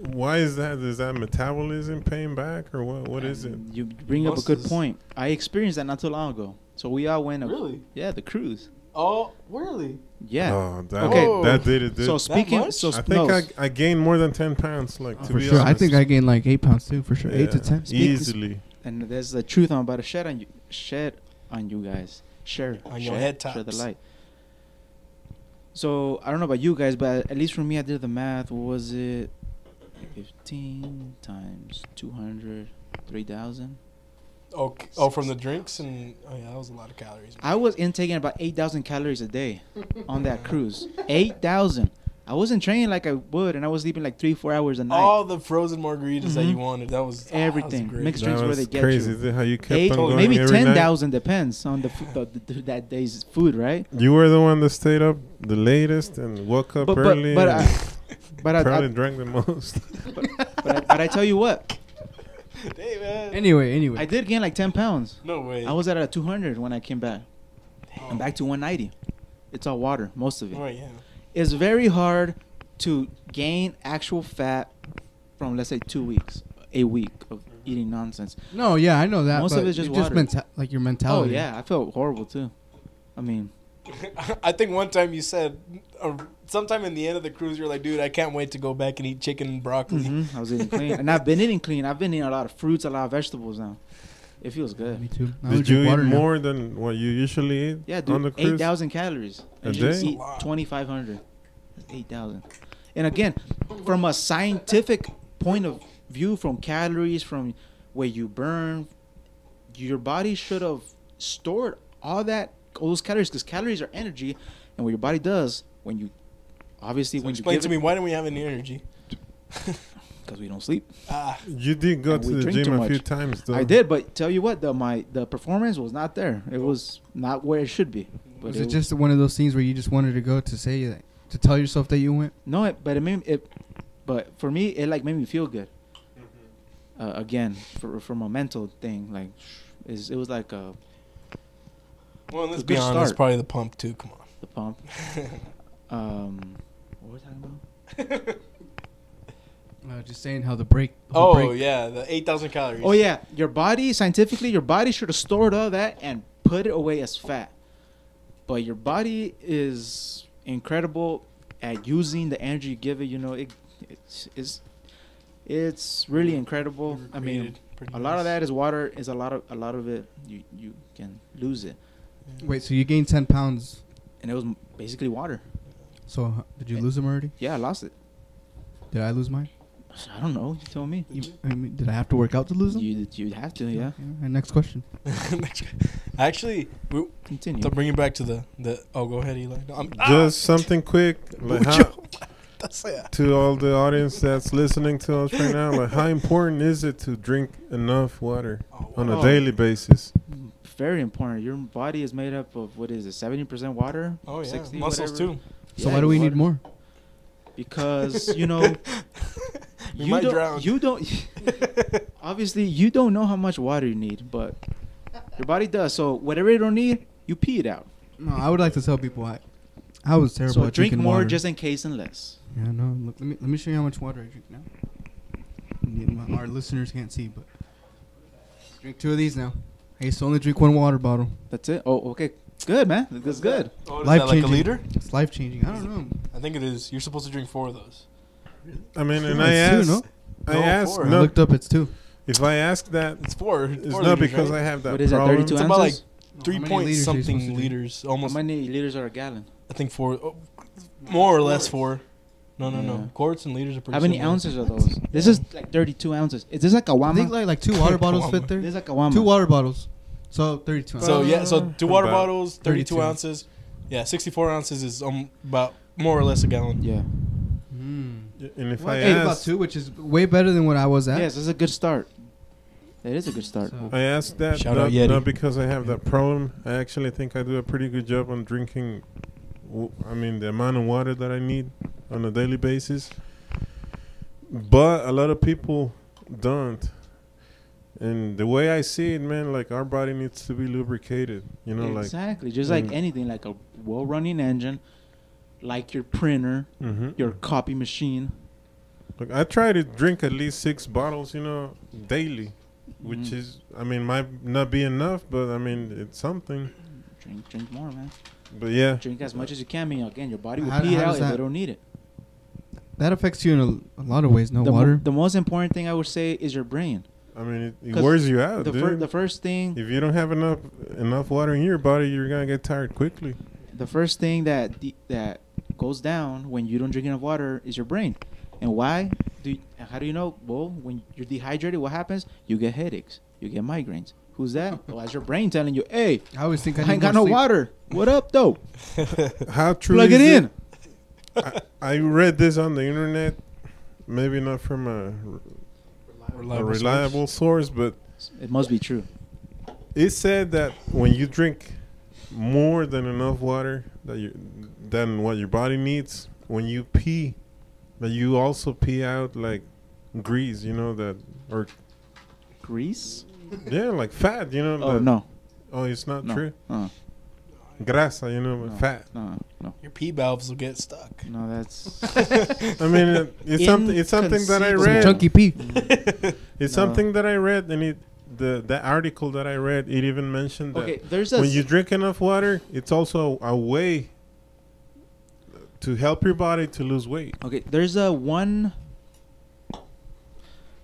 Why is that? Is that metabolism paying back, or what? What is it? You bring up a good point. I experienced that not too long ago. So we all went. A, Really? Yeah, the cruise. Oh, really? Yeah. Oh, that, Okay. that did it. Dude. so speaking, much? so I think no, I, I gained more than ten pounds. Like oh, to for be sure, honest, I think I gained like eight pounds too, for sure, eight to ten. Speak- easily. and there's the truth I'm about to shed on you, shed on you guys. Share On share, your head tops. share the light. So I don't know about you guys, but at least for me, I did the math. What was it? 15 times 200, 3,000. Oh, oh, from the drinks and oh yeah, that was a lot of calories. I was intaking about 8,000 calories a day on that cruise. 8,000. I wasn't training like I would, and I was sleeping like three, four hours a night. All the frozen margaritas that Mhm. you wanted. That was ah, that was Everything. Mixed drinks where they get crazy. you. dude, How you kept Eight, on going maybe every night. 10,000 depends on the, fu- the, the that day's food, right? You were the one that stayed up the latest and woke up But but early. but and I, but I, probably I, drank the most. but I but I tell you what, Hey man. Anyway, anyway, I did gain like 10 pounds. no way. I was at a 200 when I came back. I'm back to 190. It's all water, most of it. Right, yeah. It's very hard to gain actual fat from let's say two weeks, a week of eating nonsense. no, yeah, I know that. Most but of it's just it just water. menta- like your mentality. Oh yeah, I felt horrible too. I mean, I think one time you said, uh, sometime in the end of the cruise, you're like, dude, I can't wait to go back and eat chicken and broccoli. mhm, I was eating clean, and I've been eating clean. I've been eating a lot of fruits, a lot of vegetables now. It feels good. Me too. I Did you eat water now. more than what you usually eat Yeah, on the dude, cruise? eight thousand calories. A I usually day? eat twenty five hundred. Eight thousand. And again, from a scientific point of view, from calories, from where you burn, your body should have stored all that, all those calories, because calories are energy, and what your body does when you, obviously, So when you explain to me why don't we have any energy? because we don't sleep. Ah, You did go to the gym a few times, though. I did, but tell you what, the my the performance was not there. It was not where it should be. But Was it just one of those things where you just wanted to go to say that, to tell yourself that you went? No, it, but it made it. But for me, it like made me feel good. Uh, again, for from a mental thing, like is it was like a well, let's It's a be honest. start. Probably the pump too. Come on. the pump. Um, what were we talking about? Uh, just saying how the break. the Oh break- yeah, the eight thousand calories. Oh yeah, your body scientifically, your body should have stored all that and put it away as fat. But your body is incredible at using the energy you give it. You know, it it's it's, it's really incredible. I mean, Created pretty a lot of that is water. Is a lot of a lot of it you you can lose it, Wait, so you gained ten pounds? and it was basically water. So did you lose them already? Yeah, I lost it. Did I lose mine? I don't know. You tell me. You, I mean, did I have to work out to lose them? You you have to. Yeah. And next question. Actually, we, Continue. to bring it back to the the. Oh, go ahead, Eli. No, I'm, ah! Just something quick, like how, Mucho. That's it. to all the audience that's listening to us right now. Like, how important is it to drink enough water Oh, on a daily basis? Very important. Your body is made up of what is it? Seventy percent water. Oh yeah, 60, muscles whatever. too. So Yeah, why do we water. need more? Because you know We you might don't. drown. You don't. obviously, you don't know how much water you need, but your body does. So whatever you don't need, you pee it out. No, I would like to tell people I, I was terrible so at drink drinking more, water. just in case, and less. yeah, no. Look, let me let me show you how much water I drink now. Our listeners can't see, but drink two of these now. I used to only drink one water bottle. That's it. Oh, okay. Good, man. That's good. Oh, is Life that like a changing. liter? It's life changing. I don't know. I think it is. You're supposed to drink four of those. I mean, and No, I it's two, asked, no? I No, asked, four. I no, looked up. It's two. if I ask that, It's four. it's four not liters, because right? I have that What is that, problem. 32 It's about like ounces? three many point liters are you supposed to something drink? liters. How Almost. many liters are a gallon? I think four. Oh, more or less four. No, no, Yeah. no. Quarts and liters are pretty. How many similar. ounces are those? This is like 32 ounces. Is this like a I Wama? think like like two water bottles fit there. this is like a Wama. Two water bottles. So 32 ounces. So yeah, so two water About bottles, 32 32. ounces. Yeah, 64 ounces is um about more or less a gallon. Yeah. Mm. And if Well, I hey, about ask, two, which is way better than what I was at. Yes, this is a good start. It is a good start. So- I asked that Shout not, out Yeti. not because I have that problem. I actually think I do a pretty good job on drinking. w- I mean, the amount of water that I need on a daily basis. But a lot of people don't. And the way I see it, man, like our body needs to be lubricated. You know, exactly. Just like Mm. anything, like a well-running engine, like your printer, like. hmm your copy machine. Look, I try to drink at least six bottles, you know, daily, which Mhm. is, I mean, might not be enough, but I mean, it's something. Drink, drink more, man. But yeah, Drink as much as you can. I mean, again, your body will How- pee it out if that- they don't need it. That affects you in a, a lot of ways. No the, mo- water. the most important thing I would say is your brain. I mean, it, it 'Cause wears you out, the, dude. fir- the first thing, if you don't have enough enough water in your body, you're gonna get tired quickly. the first thing that de- that goes down when you don't drink enough water is your brain. And why? Do you, how do you know? Well, when you're dehydrated, what happens? You get headaches. You get migraines. Who's that? well, that's your brain telling you, "Hey, I always think I, I, ain't got no sleep. water. What up, though? How true Plug is it in." I, I read this on the internet, maybe not from a, a reliable source, but It must be true. it said that when you drink more than enough water that you than what your body needs, when you pee, that you also pee out like grease, you know that or Grease? yeah, like fat, you know. Oh that- no, Oh, it's not no, true. uh, Grasa, you know, No. fat. no, no, Your pee valves will get stuck. no. That's I mean, it, it's something. It's something that I Inconceivable. read. Chunky pee. It's No. something that I read, and it the the article that I read, it even mentioned that okay. There's a when you drink enough water, it's also a way to help your body to lose weight. Okay, there's a one.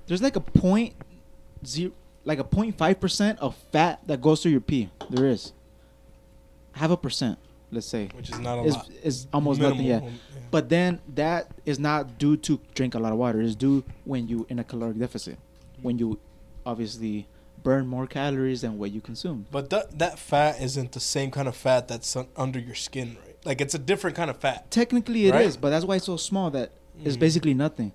There's like a point zero, like a point five percent of fat that goes through your pee. There is. Half a percent, let's say, Which is not a is lot. is almost nothing. Yeah, Minimal, but then that is not due to drink a lot of water. It's due when you in a caloric deficit, when you obviously burn more calories than what you consume. But that that fat isn't the same kind of fat that's under your skin, right? Like it's a different kind of fat. Technically, it is, Right. but that's why it's so small that it's Mhm. basically nothing.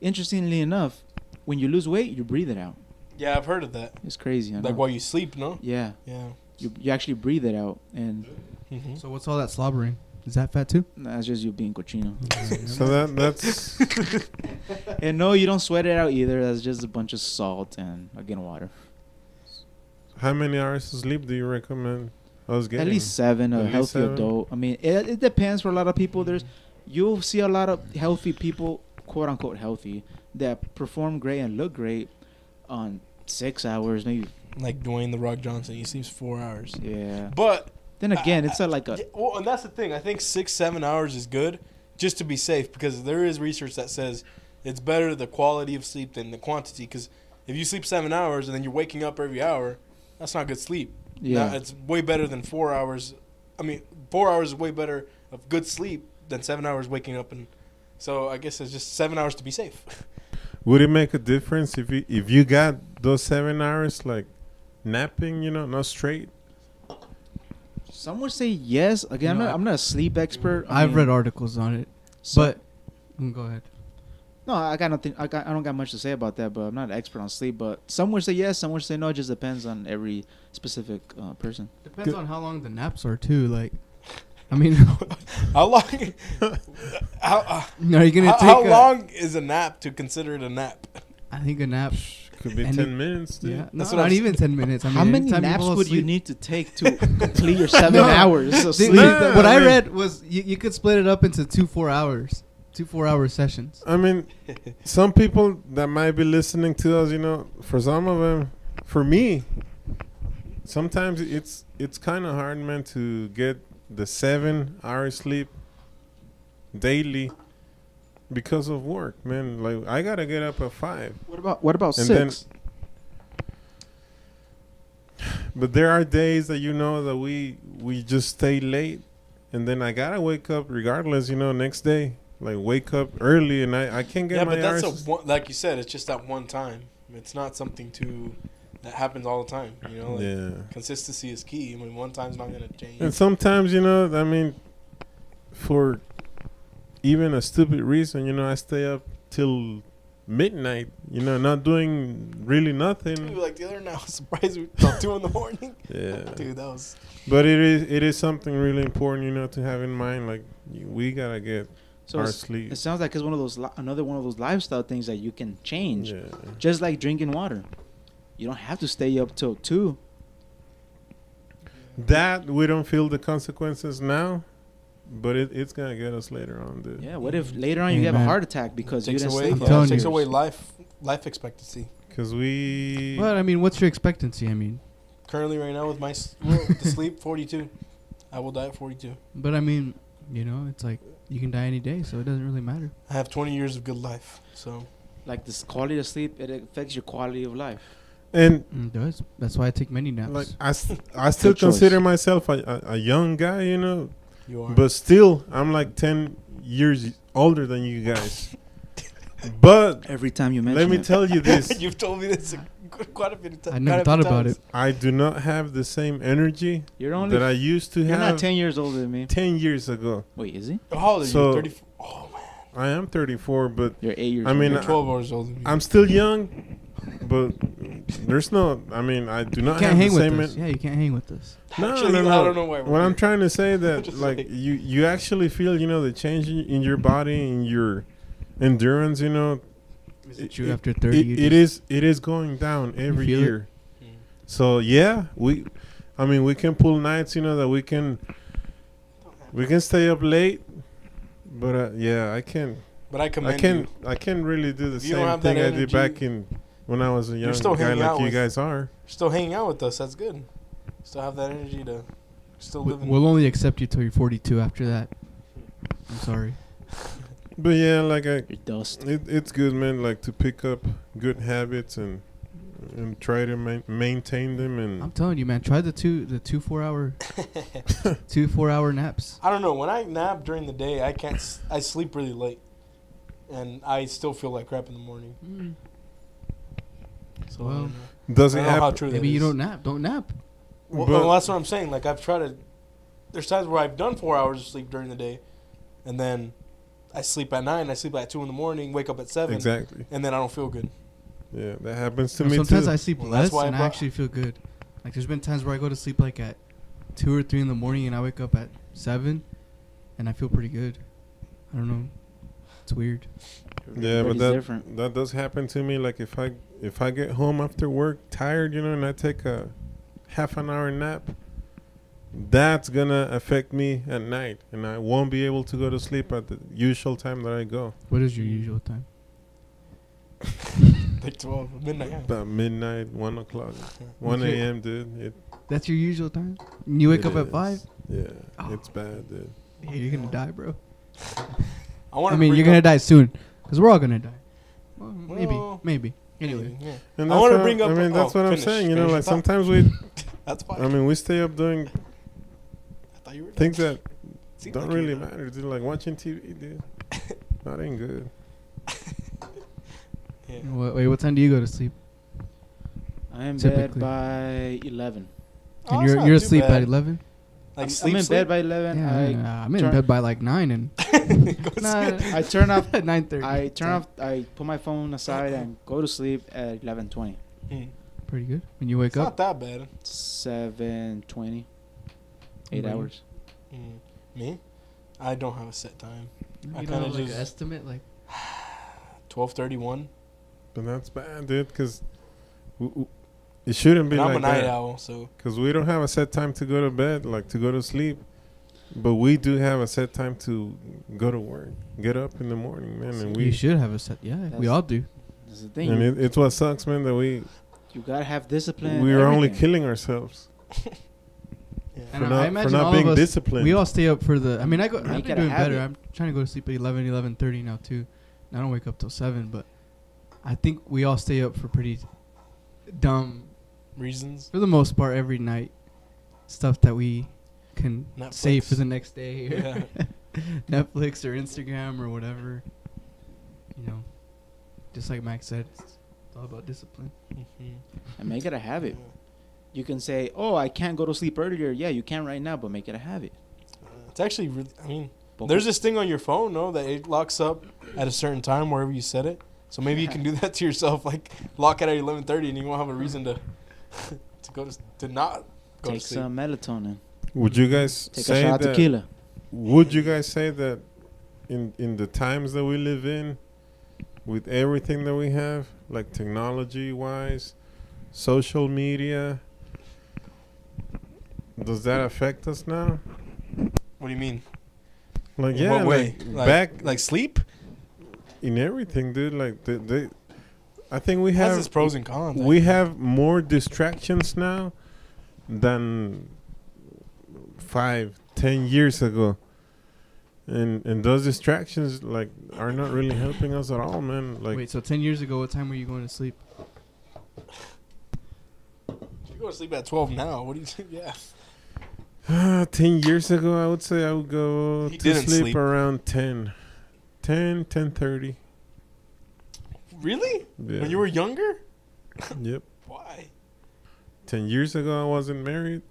Interestingly enough, when you lose weight, you breathe it out. Yeah, I've heard of that. It's crazy. I know. Like while you sleep, no? yeah, Yeah. you you actually breathe it out, and hmm So what's all that slobbering? Is that fat too? that's just you being cochino. So that that's and no, you don't sweat it out either. That's just a bunch of salt and again water. how many hours of sleep do you recommend? Oh, I was getting At least seven. At A least healthy seven? adult. I mean, it, it depends for a lot of people. There's you'll see a lot of healthy people, quote unquote healthy, that perform great and look great on six hours, maybe. Like Dwayne the Rock Johnson, he sleeps four hours. Yeah. But Then again, it's a, like a Yeah, well, and that's the thing. I think six, seven hours is good, just to be safe, because there is research that says it's better the quality of sleep than the quantity. Because if you sleep seven hours and then you're waking up every hour, that's not good sleep. Yeah. Now, it's way better than four hours. I mean, four hours is way better of good sleep than seven hours waking up and. So I guess it's just seven hours to be safe. Would it make a difference if you if you got those seven hours like napping? You know, not straight. Some would say yes. Again, No, I'm, not, I'm not a sleep expert. I I've read articles on it, so- but mm, go ahead. No, I got nothing. I got. I don't got much to say about that. But I'm not an expert on sleep. But some would say yes. Some would say no. It just depends on every specific uh, person. Depends on how long the naps are too. Like, I mean, how long? how uh, are you gonna how, take how a- long is a nap to consider it a nap? I think a nap. Could be And ten it- minutes. Dude. Yeah, no, what not I'm even ten minutes. I mean, How many anytime you naps fall would you need to take to complete your seven No. hours of The- sleep? the- No, what I I mean- read was you, you could split it up into two four hours, two four hour sessions. I mean, some people that might be listening to us, you know, for some of them, for me, sometimes it's it's kind of hard, man, to get the seven hours sleep daily because of work, man. Like I gotta get up at five, What about what about And then- six? but there are days that you know that we we just stay late, and then I gotta wake up regardless. You know, next day, like wake up early, and I I can't get yeah, my but that's hours. a one, like you said, it's just that one time. It's not something to that happens all the time. You know, like, yeah. consistency is key. I mean, one time's not gonna change. And sometimes, you know, I mean, for even a stupid reason, you know, I stay up till midnight, you know, not doing really Dude, nothing. like the other night, I was surprised we till two in the morning. Yeah. Dude, that was But it is it is something really important, you know, to have in mind. Like we gotta get So our sleep. it sounds like it's one of those li- another one of those lifestyle things that you can change. Yeah. Just like drinking water. You don't have to stay up till two. That we don't feel the consequences now, but it, it's gonna get us later on, dude. Yeah. What if later on you have a heart attack because you takes didn't away sleep? I'm telling takes away life life expectancy. Cause we But I mean, what's your expectancy? I mean, Currently, right now with my s- with the sleep, forty two. I will die at forty two. but I mean, you know, it's like you can die any day, so it doesn't really matter. I have twenty years of good life. So Like this quality of sleep, it affects your quality of life. and Mm, It does. That's why I take many naps. like I, s- I still Good choice. consider myself a, a, a young guy, you know, you are. But still, I'm like 10 years older than you guys. But Every time you mention let me it. tell you this You've told me this a- quite a few times. I never thought about it. I do not have the same energy You're only that I used to have. you're not ten years older than me. 10 years ago. Wait, is he? How old are So- you? Thirty. Oh man, I am 34, but You're eight years. I mean, you're older. twelve hours older. Than me. I'm still young. But there's no, I mean, I do you not can't have hang the with same. us. en- Yeah, you can't hang with us. No, Actually, no, I no. don't know why. we're What I'm trying to say that like saying. you you actually feel you know the change in, in your body in your endurance you know Is It- it true it- after 30 it, you it just- is it is going down every year Mm. so yeah we i mean we can pull nights you know that we can we can stay up late but uh, yeah i can But I i can you. i can't really do the you same have that thing i did back in when i was a young still guy hanging out like you with- guys are Still hanging out with us. That's good. Still have that energy to still We- live. We'll only accept you till you're 42 after that. I'm sorry. but yeah like i You're dust. It, it's good, man. Like to pick up good habits and and try to ma- maintain them. And I'm telling you, man. Try the two the two four hour two four hour naps. I don't know. When I nap during the day, I can't. s- I sleep really late, and I still feel like crap in the morning. So Well, does I it don't happen? Maybe you is. don't nap. Don't nap. Well, But- well, that's what I'm saying. Like I've tried to. There's times where I've done four hours of sleep during the day, and then I sleep at nine. I sleep at two in the morning. Wake up at seven, Exactly. and then I don't feel good. Yeah, that happens to Or me sometimes too. I sleep Well, that's less why I and I brought- actually feel good. Like there's been times where I go to sleep like at two or three in the morning and I wake up at seven, and I feel pretty good. I don't know. It's weird. yeah, but that different. that does happen to me. Like if I if I get home after work tired, you know, and I take a half an hour nap, that's gonna affect me at night, and I won't be able to go to sleep at the usual time that I go. What is your usual time? Like twelve midnight. About midnight, one o'clock, one a.m. Dude, it That's your usual time. You wake It up at five. Yeah, Oh. it's bad, dude. Hey, you're gonna die, bro. I want. I mean, you're gonna die soon, cause we're all gonna die. Well, maybe, Well, maybe. Anyway, Yeah. And I wanna bring up- I mean, that's oh, what I'm saying. You know, like sometimes we, That's fine. I mean, we stay up doing I thought you were things that Seems don't like really you're matter, dude. Like watching TV, dude. that ain't good. Yeah. wait, wait, what time do you go to sleep? I am in bed Typically. by eleven. Oh, and it's you're not you're too asleep bad. at eleven. Like I'm, sleep, I'm in sleep? bed by eleven. Yeah, I yeah, I'm in turn- bed by like nine and Go nah, sleep. I turn off. at nine thirty. I turn off. I put my phone aside and go to sleep at eleven twenty. Hmm. Pretty good. When you wake It's not up, that bad. Seven twenty. Eight Right. hours. Mm. Me? I don't have a set time. I you kinda know, like just- estimate like Twelve thirty-one. But that's bad, dude. Because it shouldn't be And I'm a like night that. owl, so Because we don't have a set time to go to bed, like to go to sleep. But we do have a set time to go to work, get up in the morning, man, and you we. should have a set. Yeah, we all do. That's the thing. And it, it's what sucks, man, that we you gotta have discipline. we are only killing ourselves. Yeah. And for I- I not, for imagine not all being of us- disciplined. We all stay up for the. I mean, I go. I've Make been it doing better. habit. I'm trying to go to sleep at 11, 11.30 now too. I don't wake up till seven, but I think we all stay up for pretty dumb, Reasons. for the most part, every night. Stuff that we can save for the next day, or Yeah. Netflix or Instagram or whatever. You know, just like Max said, it's all about discipline. Mhm. And make it a habit. You can say, "Oh, I can't go to sleep earlier." Yeah, you can right now, but make it a habit. It's actually really. I mean, But there's this thing on your phone, no, that it locks up at a certain time wherever you set it. So maybe you can do that to yourself, like lock it at 11:30, and you won't have a reason to to go to to not go take to sleep. some melatonin. would you guys Take a say shot of that? tequila. Would you guys say that in in the times that we live in, with everything that we have, like technology wise, social media, does that affect us now? What do you mean? Like yeah, what way? like, Like, back like sleep in everything, dude. Like they, they I think we has have its pros and cons. We have more distractions now than five, ten years ago. And and those distractions like are not really helping us at all, man. Like Wait, so ten years ago, what time were you going to sleep? You go to sleep at 12 now. What do you think? Yeah. ten years ago, I would say I would go He to sleep, sleep. around 10. 10, 10.30. Really? Yeah. When you were younger? Yep. Why? 10 years ago, I wasn't married.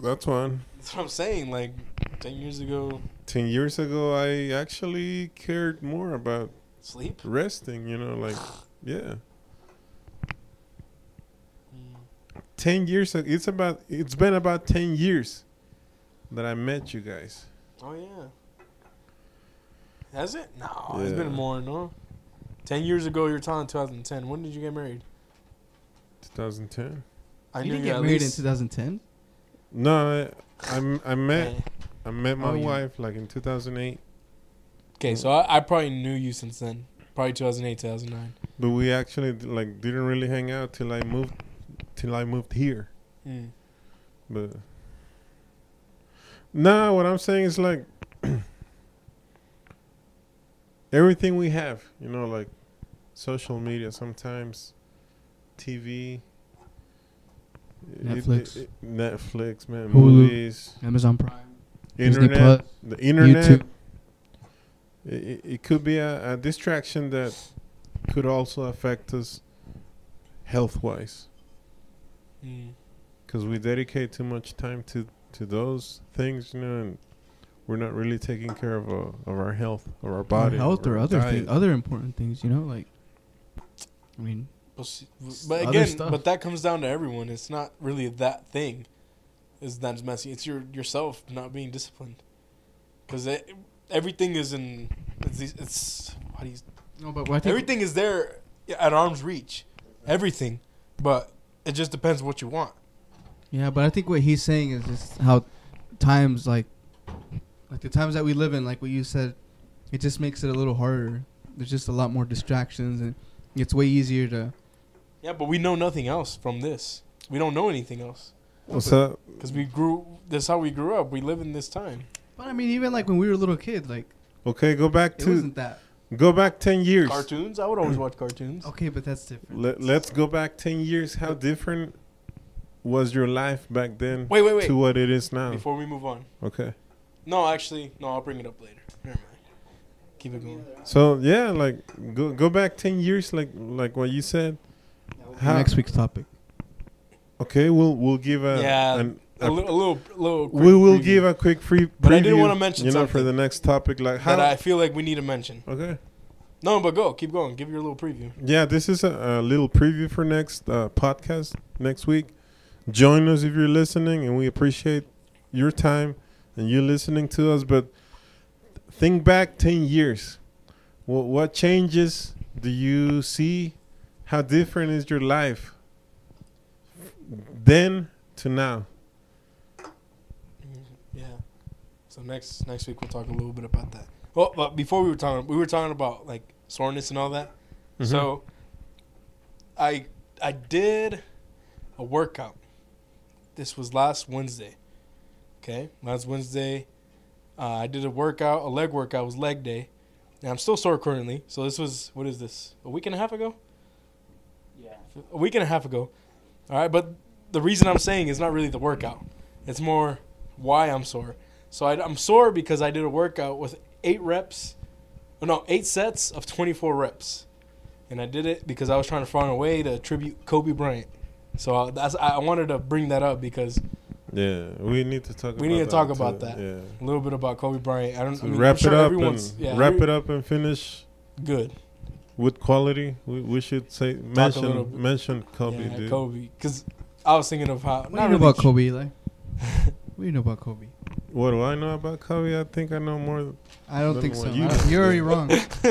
That's one. That's what I'm saying. Like 10 years ago, 10 years ago, I actually cared more about sleep. resting, you know, like, yeah. Mm. 10 years it's about, it's been about 10 years that I met you guys. Oh yeah. Has it? No, it's been more. No. Ten years ago, you were talking 2010. When did you get married? 2010. I you knew didn't you get married in 2010. No, I, I, m- I met i met my Oh, you- wife like in 2008, Okay, so I, I probably knew you since then. Probably 2008, 2009. but we actually like didn't really hang out till I moved, till I moved here. Mm. But no, what I'm saying is like everything we have, you know, like social media, sometimes TV, Netflix. it- it- Netflix, man, Hulu. movies, Amazon Prime, internet, Plus, the internet. YouTube. It, it, it could be a, a distraction that could also affect us health wise Mm. because we dedicate too much time to to those things, you know, and we're not really taking care of uh, of our health or our Or body, health, or our other things, other important things. You know, like I mean, But s- But again, stuff. but that comes down to everyone. It's not really that thing. Is that's messy. It's your yourself not being disciplined. Because everything is in. It's, it's how do you no, but I everything is there at arm's reach. Everything, but it just depends what you want. Yeah, but I think what he's saying is just how times like like the times that we live in, like what you said, it just makes it a little harder. There's just a lot more distractions and it's way easier to Yeah, but we know nothing else from this. We don't know anything else What's up? because we grew. That's how we grew up. We live in this time. But I mean even like when we were little kids, like Okay, go back it to wasn't that. Go back ten years. Cartoons. I would always watch cartoons. Okay, but that's different. Let, let's go back ten years. How different was your life back then Wait, wait, wait. to what it is now? Before we move on. Okay, No, actually, no. I'll bring it up later. Never mind. Keep it going. so yeah, like go go back ten years, like like what you said. How- Next week's topic. Okay, we'll we'll give a Yeah, an, A, li- a little, a little. quick we will preview give a quick free. But I did preview, wanna mention you know, for the next topic, like how. that I feel like we need to mention. okay. No, but go. Keep going. Give your little preview. Yeah, this is a, a little preview for next uh, podcast next week. Join us if you're listening, and we appreciate your time and you listening to us. But think back ten years. What what changes do you see? How different is your life then to now? Yeah. So next next week we'll talk a little bit about that. Well, but before we were talking, we were talking about like soreness and all that. Mm-hmm. So, I I did a workout this was last Wednesday. Okay, last Wednesday, uh, I did a workout, a leg workout. It was leg day, and I'm still sore currently. So this was what is this? A week and a half ago? Yeah. A week and a half ago. All right, but the reason I'm saying is not really the workout. It's more why I'm sore. So I, I'm sore because I did a workout with eight reps, oh no, eight sets of 24 reps, and I did it because I was trying to find a way to tribute Kobe Bryant. So I, that's I wanted to bring that up because Yeah, we need to talk. We about need to talk that about that. Yeah. a little bit about Kobe Bryant. I don't So I mean, wrap sure it up and yeah, wrap it up and finish good. with quality. We, we should say little mention mention Kobe, yeah, dude. Kobe, because I was thinking of how. What do not you know really about Kobe, Eli? what do you know about Kobe? What do I know about Kobe? I think I know more. I don't think so. You don't, you're already wrong.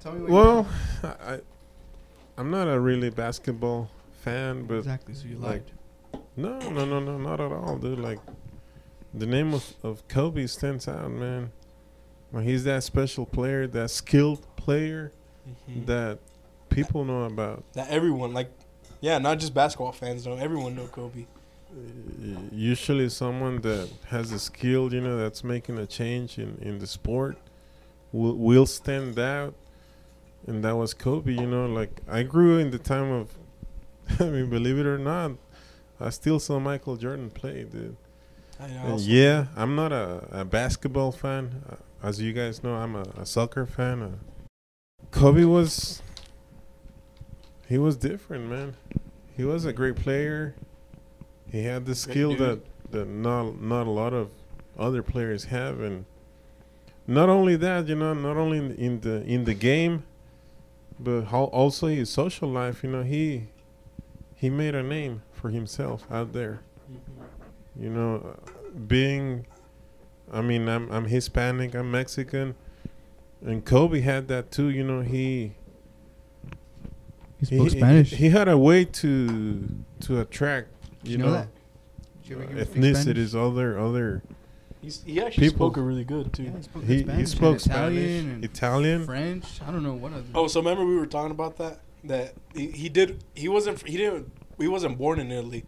Tell me what Well, I, I I'm not a really basketball fan, but exactly. So you like- lied. no, no, no, no, not at all, dude. Like the name of of Kobe stands out, man. Well, he's that special player, that skilled player Mhm. that people know about. that everyone like, yeah, not just basketball fans know. Everyone know Kobe. Usually someone that has a skill, you know, that's making a change in, in the sport will, will stand out. And that was Kobe, you know, like I grew in the time of, I mean, believe it or not, I still saw Michael Jordan play, dude. I know. And yeah, I'm not a, a basketball fan. Uh, As you guys know, I'm a, a soccer fan. Uh, Kobe was, he was different, man. He was a great player. He had the skill that, that not not a lot of other players have, and not only that, you know, not only in, in the in the game, but how also his social life. You know, he he made a name for himself out there Mhm. you know, uh, being, I mean, I'm I'm Hispanic, I'm Mexican, and Kobe had that too. You know, he He spoke he, Spanish. He, had a way to to attract, Did you, you know, know that? Did you uh, hear him speak Spanish? ethnicities, other other. He's, he actually People- spoke it really good too. Yeah, he spoke, He good he Spanish spoke and Spanish, Italian and Italian. French. I don't know what other. Oh, so remember we were talking about that? That he, he did. He wasn't. He didn't. He wasn't born in Italy,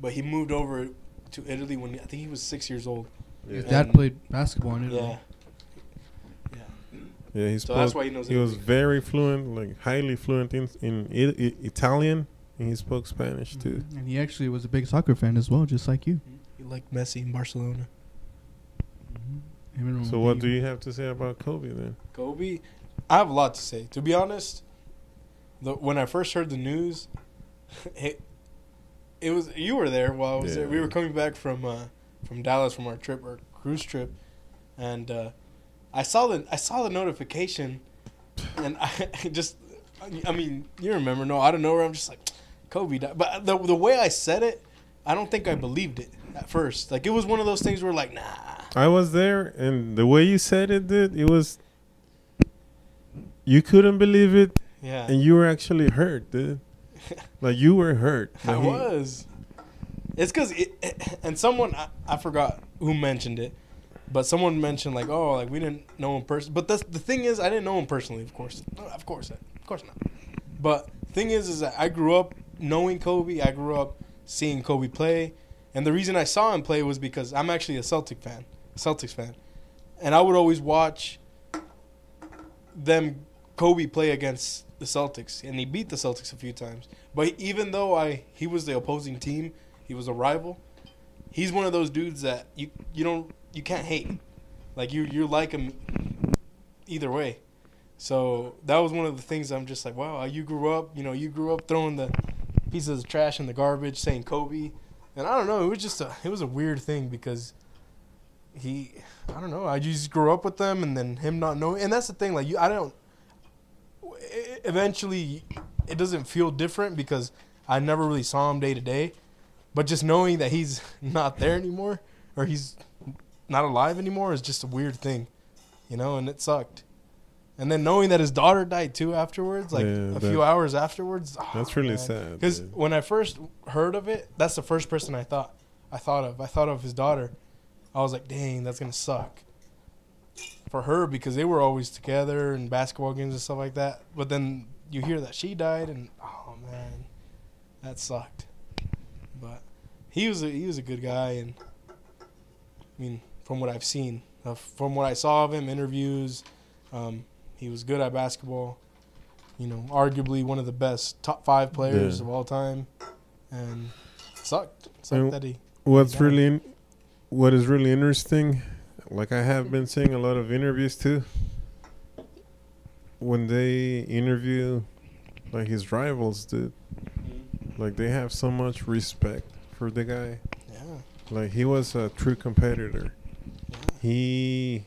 but he moved over to Italy when I think he was six years old. His dad played basketball in Italy. Yeah. Yeah. yeah he So that's why he knows. he was very fluent, like highly fluent in in I- I- Italian, and he spoke Spanish too. Mhm. And he actually was a big soccer fan as well, just like you. He liked Messi in Barcelona. Him and So what do you have to say about Kobe then? Kobe, I have a lot to say. To be honest, the, when I first heard the news, it, it was you were there while I was there. We were coming back from uh, from Dallas from our trip, our cruise trip, and uh, I saw the I saw the notification, and I just, I mean, you remember? No, I don't know where I'm just like, Kobe died. But the the way I said it, I don't think I believed it at first. Like it was one of those things where like, nah. I was there, and the way you said it, dude, it was. You couldn't believe it, Yeah. and you were actually hurt, dude. Like you were hurt. I he- was. It's because it, and someone I, I forgot who mentioned it, but someone mentioned like, oh, like we didn't know him person. But that's the thing is, I didn't know him personally, of course, of course, of course not. But thing is, is that I grew up knowing Kobe. I grew up seeing Kobe play, and the reason I saw him play was because I'm actually a Celtic fan, Celtics fan, and I would always watch them Kobe play against the Celtics, and he beat the Celtics a few times. But even though I he was the opposing team, he was a rival. He's one of those dudes that you you don't you can't hate. Like you you like him either way. So that was one of the things I'm just like, wow, you grew up, you know, you grew up throwing the pieces of trash in the garbage, saying Kobe, and I don't know, it was just a it was a weird thing because he I don't know, I just grew up with them, and then him not knowing, and that's the thing, like you, I don't. Eventually, it doesn't feel different because I never really saw him day to day, but just knowing that he's not there anymore or he's not alive anymore is just a weird thing, you know, and it sucked. And then knowing that his daughter died too afterwards, like Yeah, a few hours afterwards, That's really sad. because when I first heard of it, that's the first person I thought I thought of. I thought of his daughter. I was like, dang, that's gonna suck for her because they were always together in basketball games and stuff like that. But then you hear that she died, and oh man, that sucked. but he was a, he was a good guy, and I mean, from what I've seen, uh, from what I saw of him, interviews, um, he was good at basketball. You know, arguably one of the best top five players Yeah. of all time, and sucked. Sucked And that he. What's really, in, what is really interesting, like I have been seeing a lot of interviews too. When they interview, like his rivals, dude, like they have so much respect for the guy. Yeah. Like he was a true competitor. yeah. He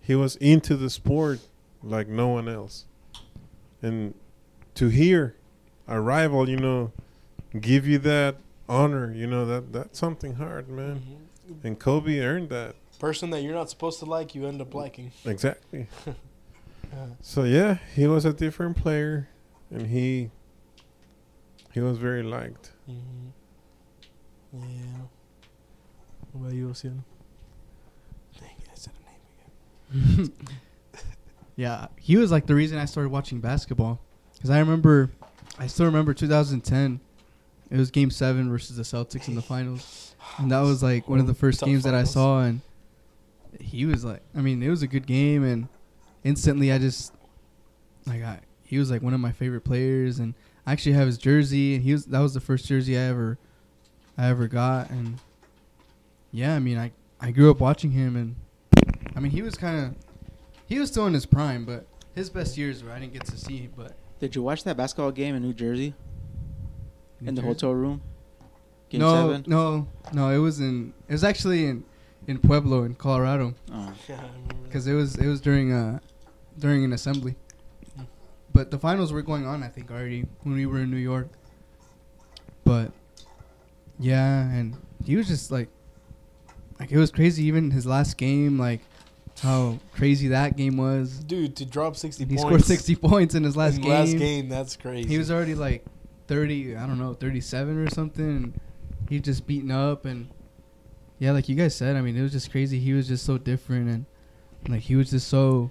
he was into the sport like no one else. And to hear a rival, you know, give you that honor, you know, that that's something hard, man. Mhm. And Kobe earned that. Person that you're not supposed to like, you end up liking. Exactly. Yeah. So yeah, he was a different player and he he was very liked. Mm-hmm. Yeah. What about you, Oceano? Dang it, I said a name again. yeah, he was like the reason I started watching basketball. Because I remember, I still remember 2010. It was Game Seven versus the Celtics in the finals, and that was like one of the first games that I saw. And he was like, I mean, it was a good game, and instantly I just like I, he was like one of my favorite players, and I actually have his jersey, and he was that was the first jersey I ever, I ever got, and yeah, I mean, I I grew up watching him, and I mean, he was kind of he was still in his prime, but his best years were I didn't get to see. But Did you watch that basketball game in New Jersey in the hotel room? Game no, seven. no, no. It was in. It was actually in in Pueblo, in Colorado, Oh. Yeah, I remember that. because it was it was during uh during an assembly. But the finals were going on, I think, already when we were in New York. But yeah, and he was just like, like it was crazy. Even his last game, like how crazy that game was. Dude, to drop 60 He points. scored sixty points in his last in game. Last game, that's crazy. He was already like 30, I don't know, 37 or something. And he just beaten up. And yeah, like you guys said, I mean, it was just crazy. He was just so different. And like he was just so,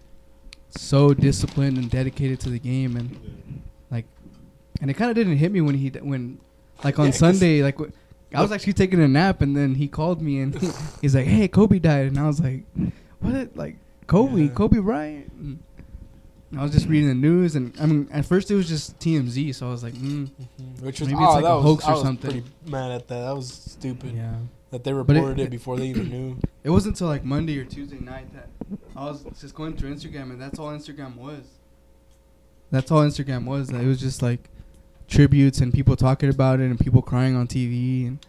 so disciplined and dedicated to the game. And like, and it kind of didn't hit me when he, when like on Yeah, Sunday, like, I was actually taking a nap and then he called me and he's like, hey, Kobe died. And I was like, what? Like, Kobe, Yeah. Kobe Bryant? And I was just reading the news, and I mean, at first it was just TMZ, so I was like, mm, Mhm. Which was, Maybe it's oh, like that a was, hoax I or was something. pretty mad at that. That was stupid. yeah. That they But it- reported it, before they even knew. It wasn't until like Monday or Tuesday night that I was just going through Instagram, and that's all Instagram was. That's all Instagram was. It was just like tributes and people talking about it and people crying on TV, and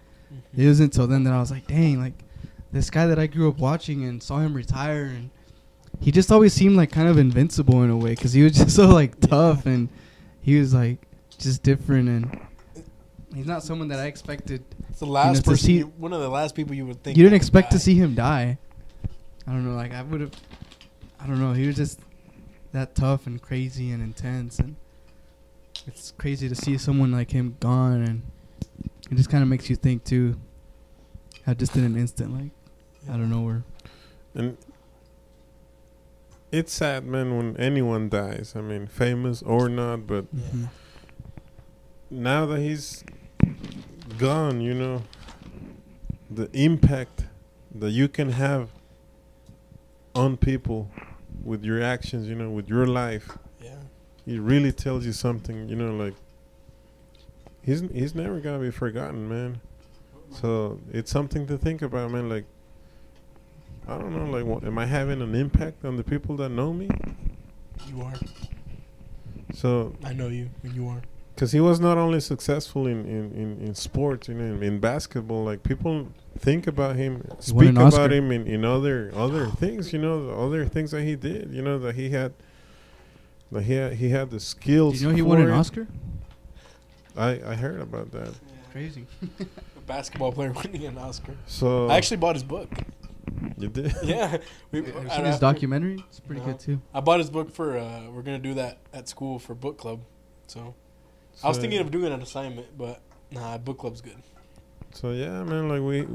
it wasn't until then that I was like, dang, like this guy that I grew up watching and saw him retire, and he just always seemed like kind of invincible in a way because he was just so like tough and he was like just different and he's not someone that I expected. It's the last to person, see- you, one of the last people you would think. You didn't expect to see him die. I don't know, like I would have. I don't know. He was just that tough and crazy and intense, and it's crazy to see someone like him gone, and it just kind of makes you think too. How just in an instant, like I don't know where. And it's sad, man, when anyone dies. I mean, famous or not, but Yeah. Mhm. now that he's gone, you know, the impact that you can have on people with your actions, you know, with your life, Yeah. it really tells you something, you know, like he's he's never gonna be forgotten, man. So it's something to think about, man. Like I don't know, like what, am I having an impact on the people that know me? You are. So I know you, and you are. because he was not only successful in, in, in, in sports, you know, in, in basketball, like people think about him, won speak about Oscar. him in, in other other things, you know, the other things that he did, you know, that he had, that he had, he had the skills. Did you know he won an it. Oscar? I I heard about that. Crazy. A basketball player winning an Oscar. So I actually bought his book. You did. Yeah. We, Have you seen his after- documentary? It's pretty Uh-huh. good too. I bought his book for. Uh, we're gonna do that at school for book club. So I was So- thinking of doing an assignment, but nah, book club's good. So yeah, man, like we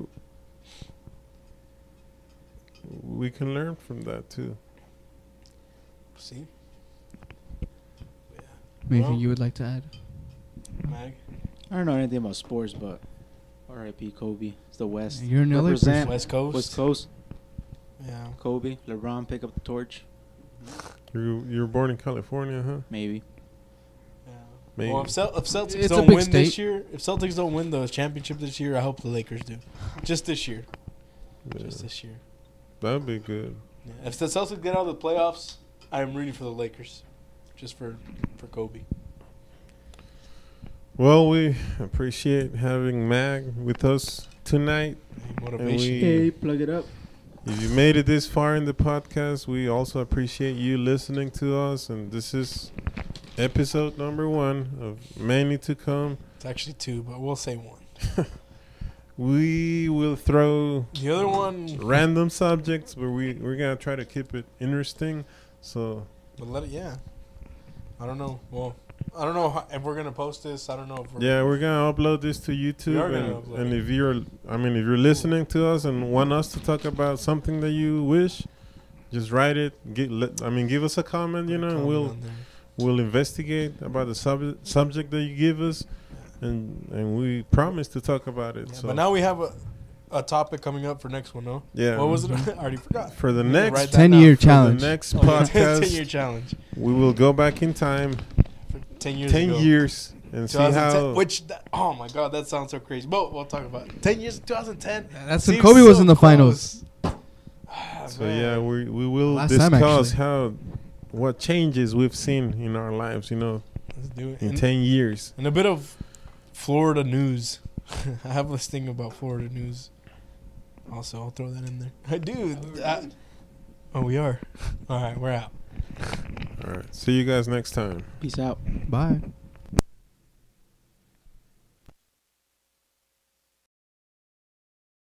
we can learn from that too. See, Anything Well- you would like to add? Mag. I don't know anything about sports, but R.I.P. Kobe. It's the West. You're an LA person. West Coast. West Coast. Yeah. Kobe. LeBron pick up the torch. You you were born in California, huh? Maybe. yeah. Maybe. Well, if, Cel- if Celtics It's don't big win this year, if Celtics don't win the championship this year, I hope the Lakers do. Just this year. Yeah, Just this year. that'd be good. Yeah. If the Celtics get out of the playoffs, I'm rooting for the Lakers, just for for Kobe. Well, we appreciate having Mag with us tonight. Motivation. we- Hey, plug it up. If you made it this far in the podcast, we also appreciate you listening to us. And this is episode number one of many to come. It's actually two, but we'll say one. We will throw The other one, random subjects, but we we're gonna try to keep it interesting. So but let it. Yeah. I don't know. Well, I don't know how, if we're gonna post this. I don't know if we're. yeah, we're gonna upload this to We YouTube. are gonna And, and if you're, I mean, if you're listening to us and want us to talk about something that you wish, just write it. Get, let, I mean, give us a comment. You know, and we'll we'll investigate about the sub- subject that you give us, and and we promise to talk about it. Yeah, so but now we have a, a topic coming up for next one, no? yeah, What was it? I already forgot. for the next write that 10 down. year for challenge. the next Oh, podcast, 10 year challenge. we will go back in time For 10 years ten ago. years and see 2010, how. which that, oh my god that sounds so crazy but we'll talk about it. 10 years 2010 That's when seems Kobe was in the finals. Ah, so man. yeah, we we will Last discuss actually. how what changes we've seen in our lives. You know, let's do it in and, ten years. and a bit of Florida news I have this thing about Florida news also I'll throw that in there dude I, oh we are all right we're out All right, see you guys next time. Peace out. Bye.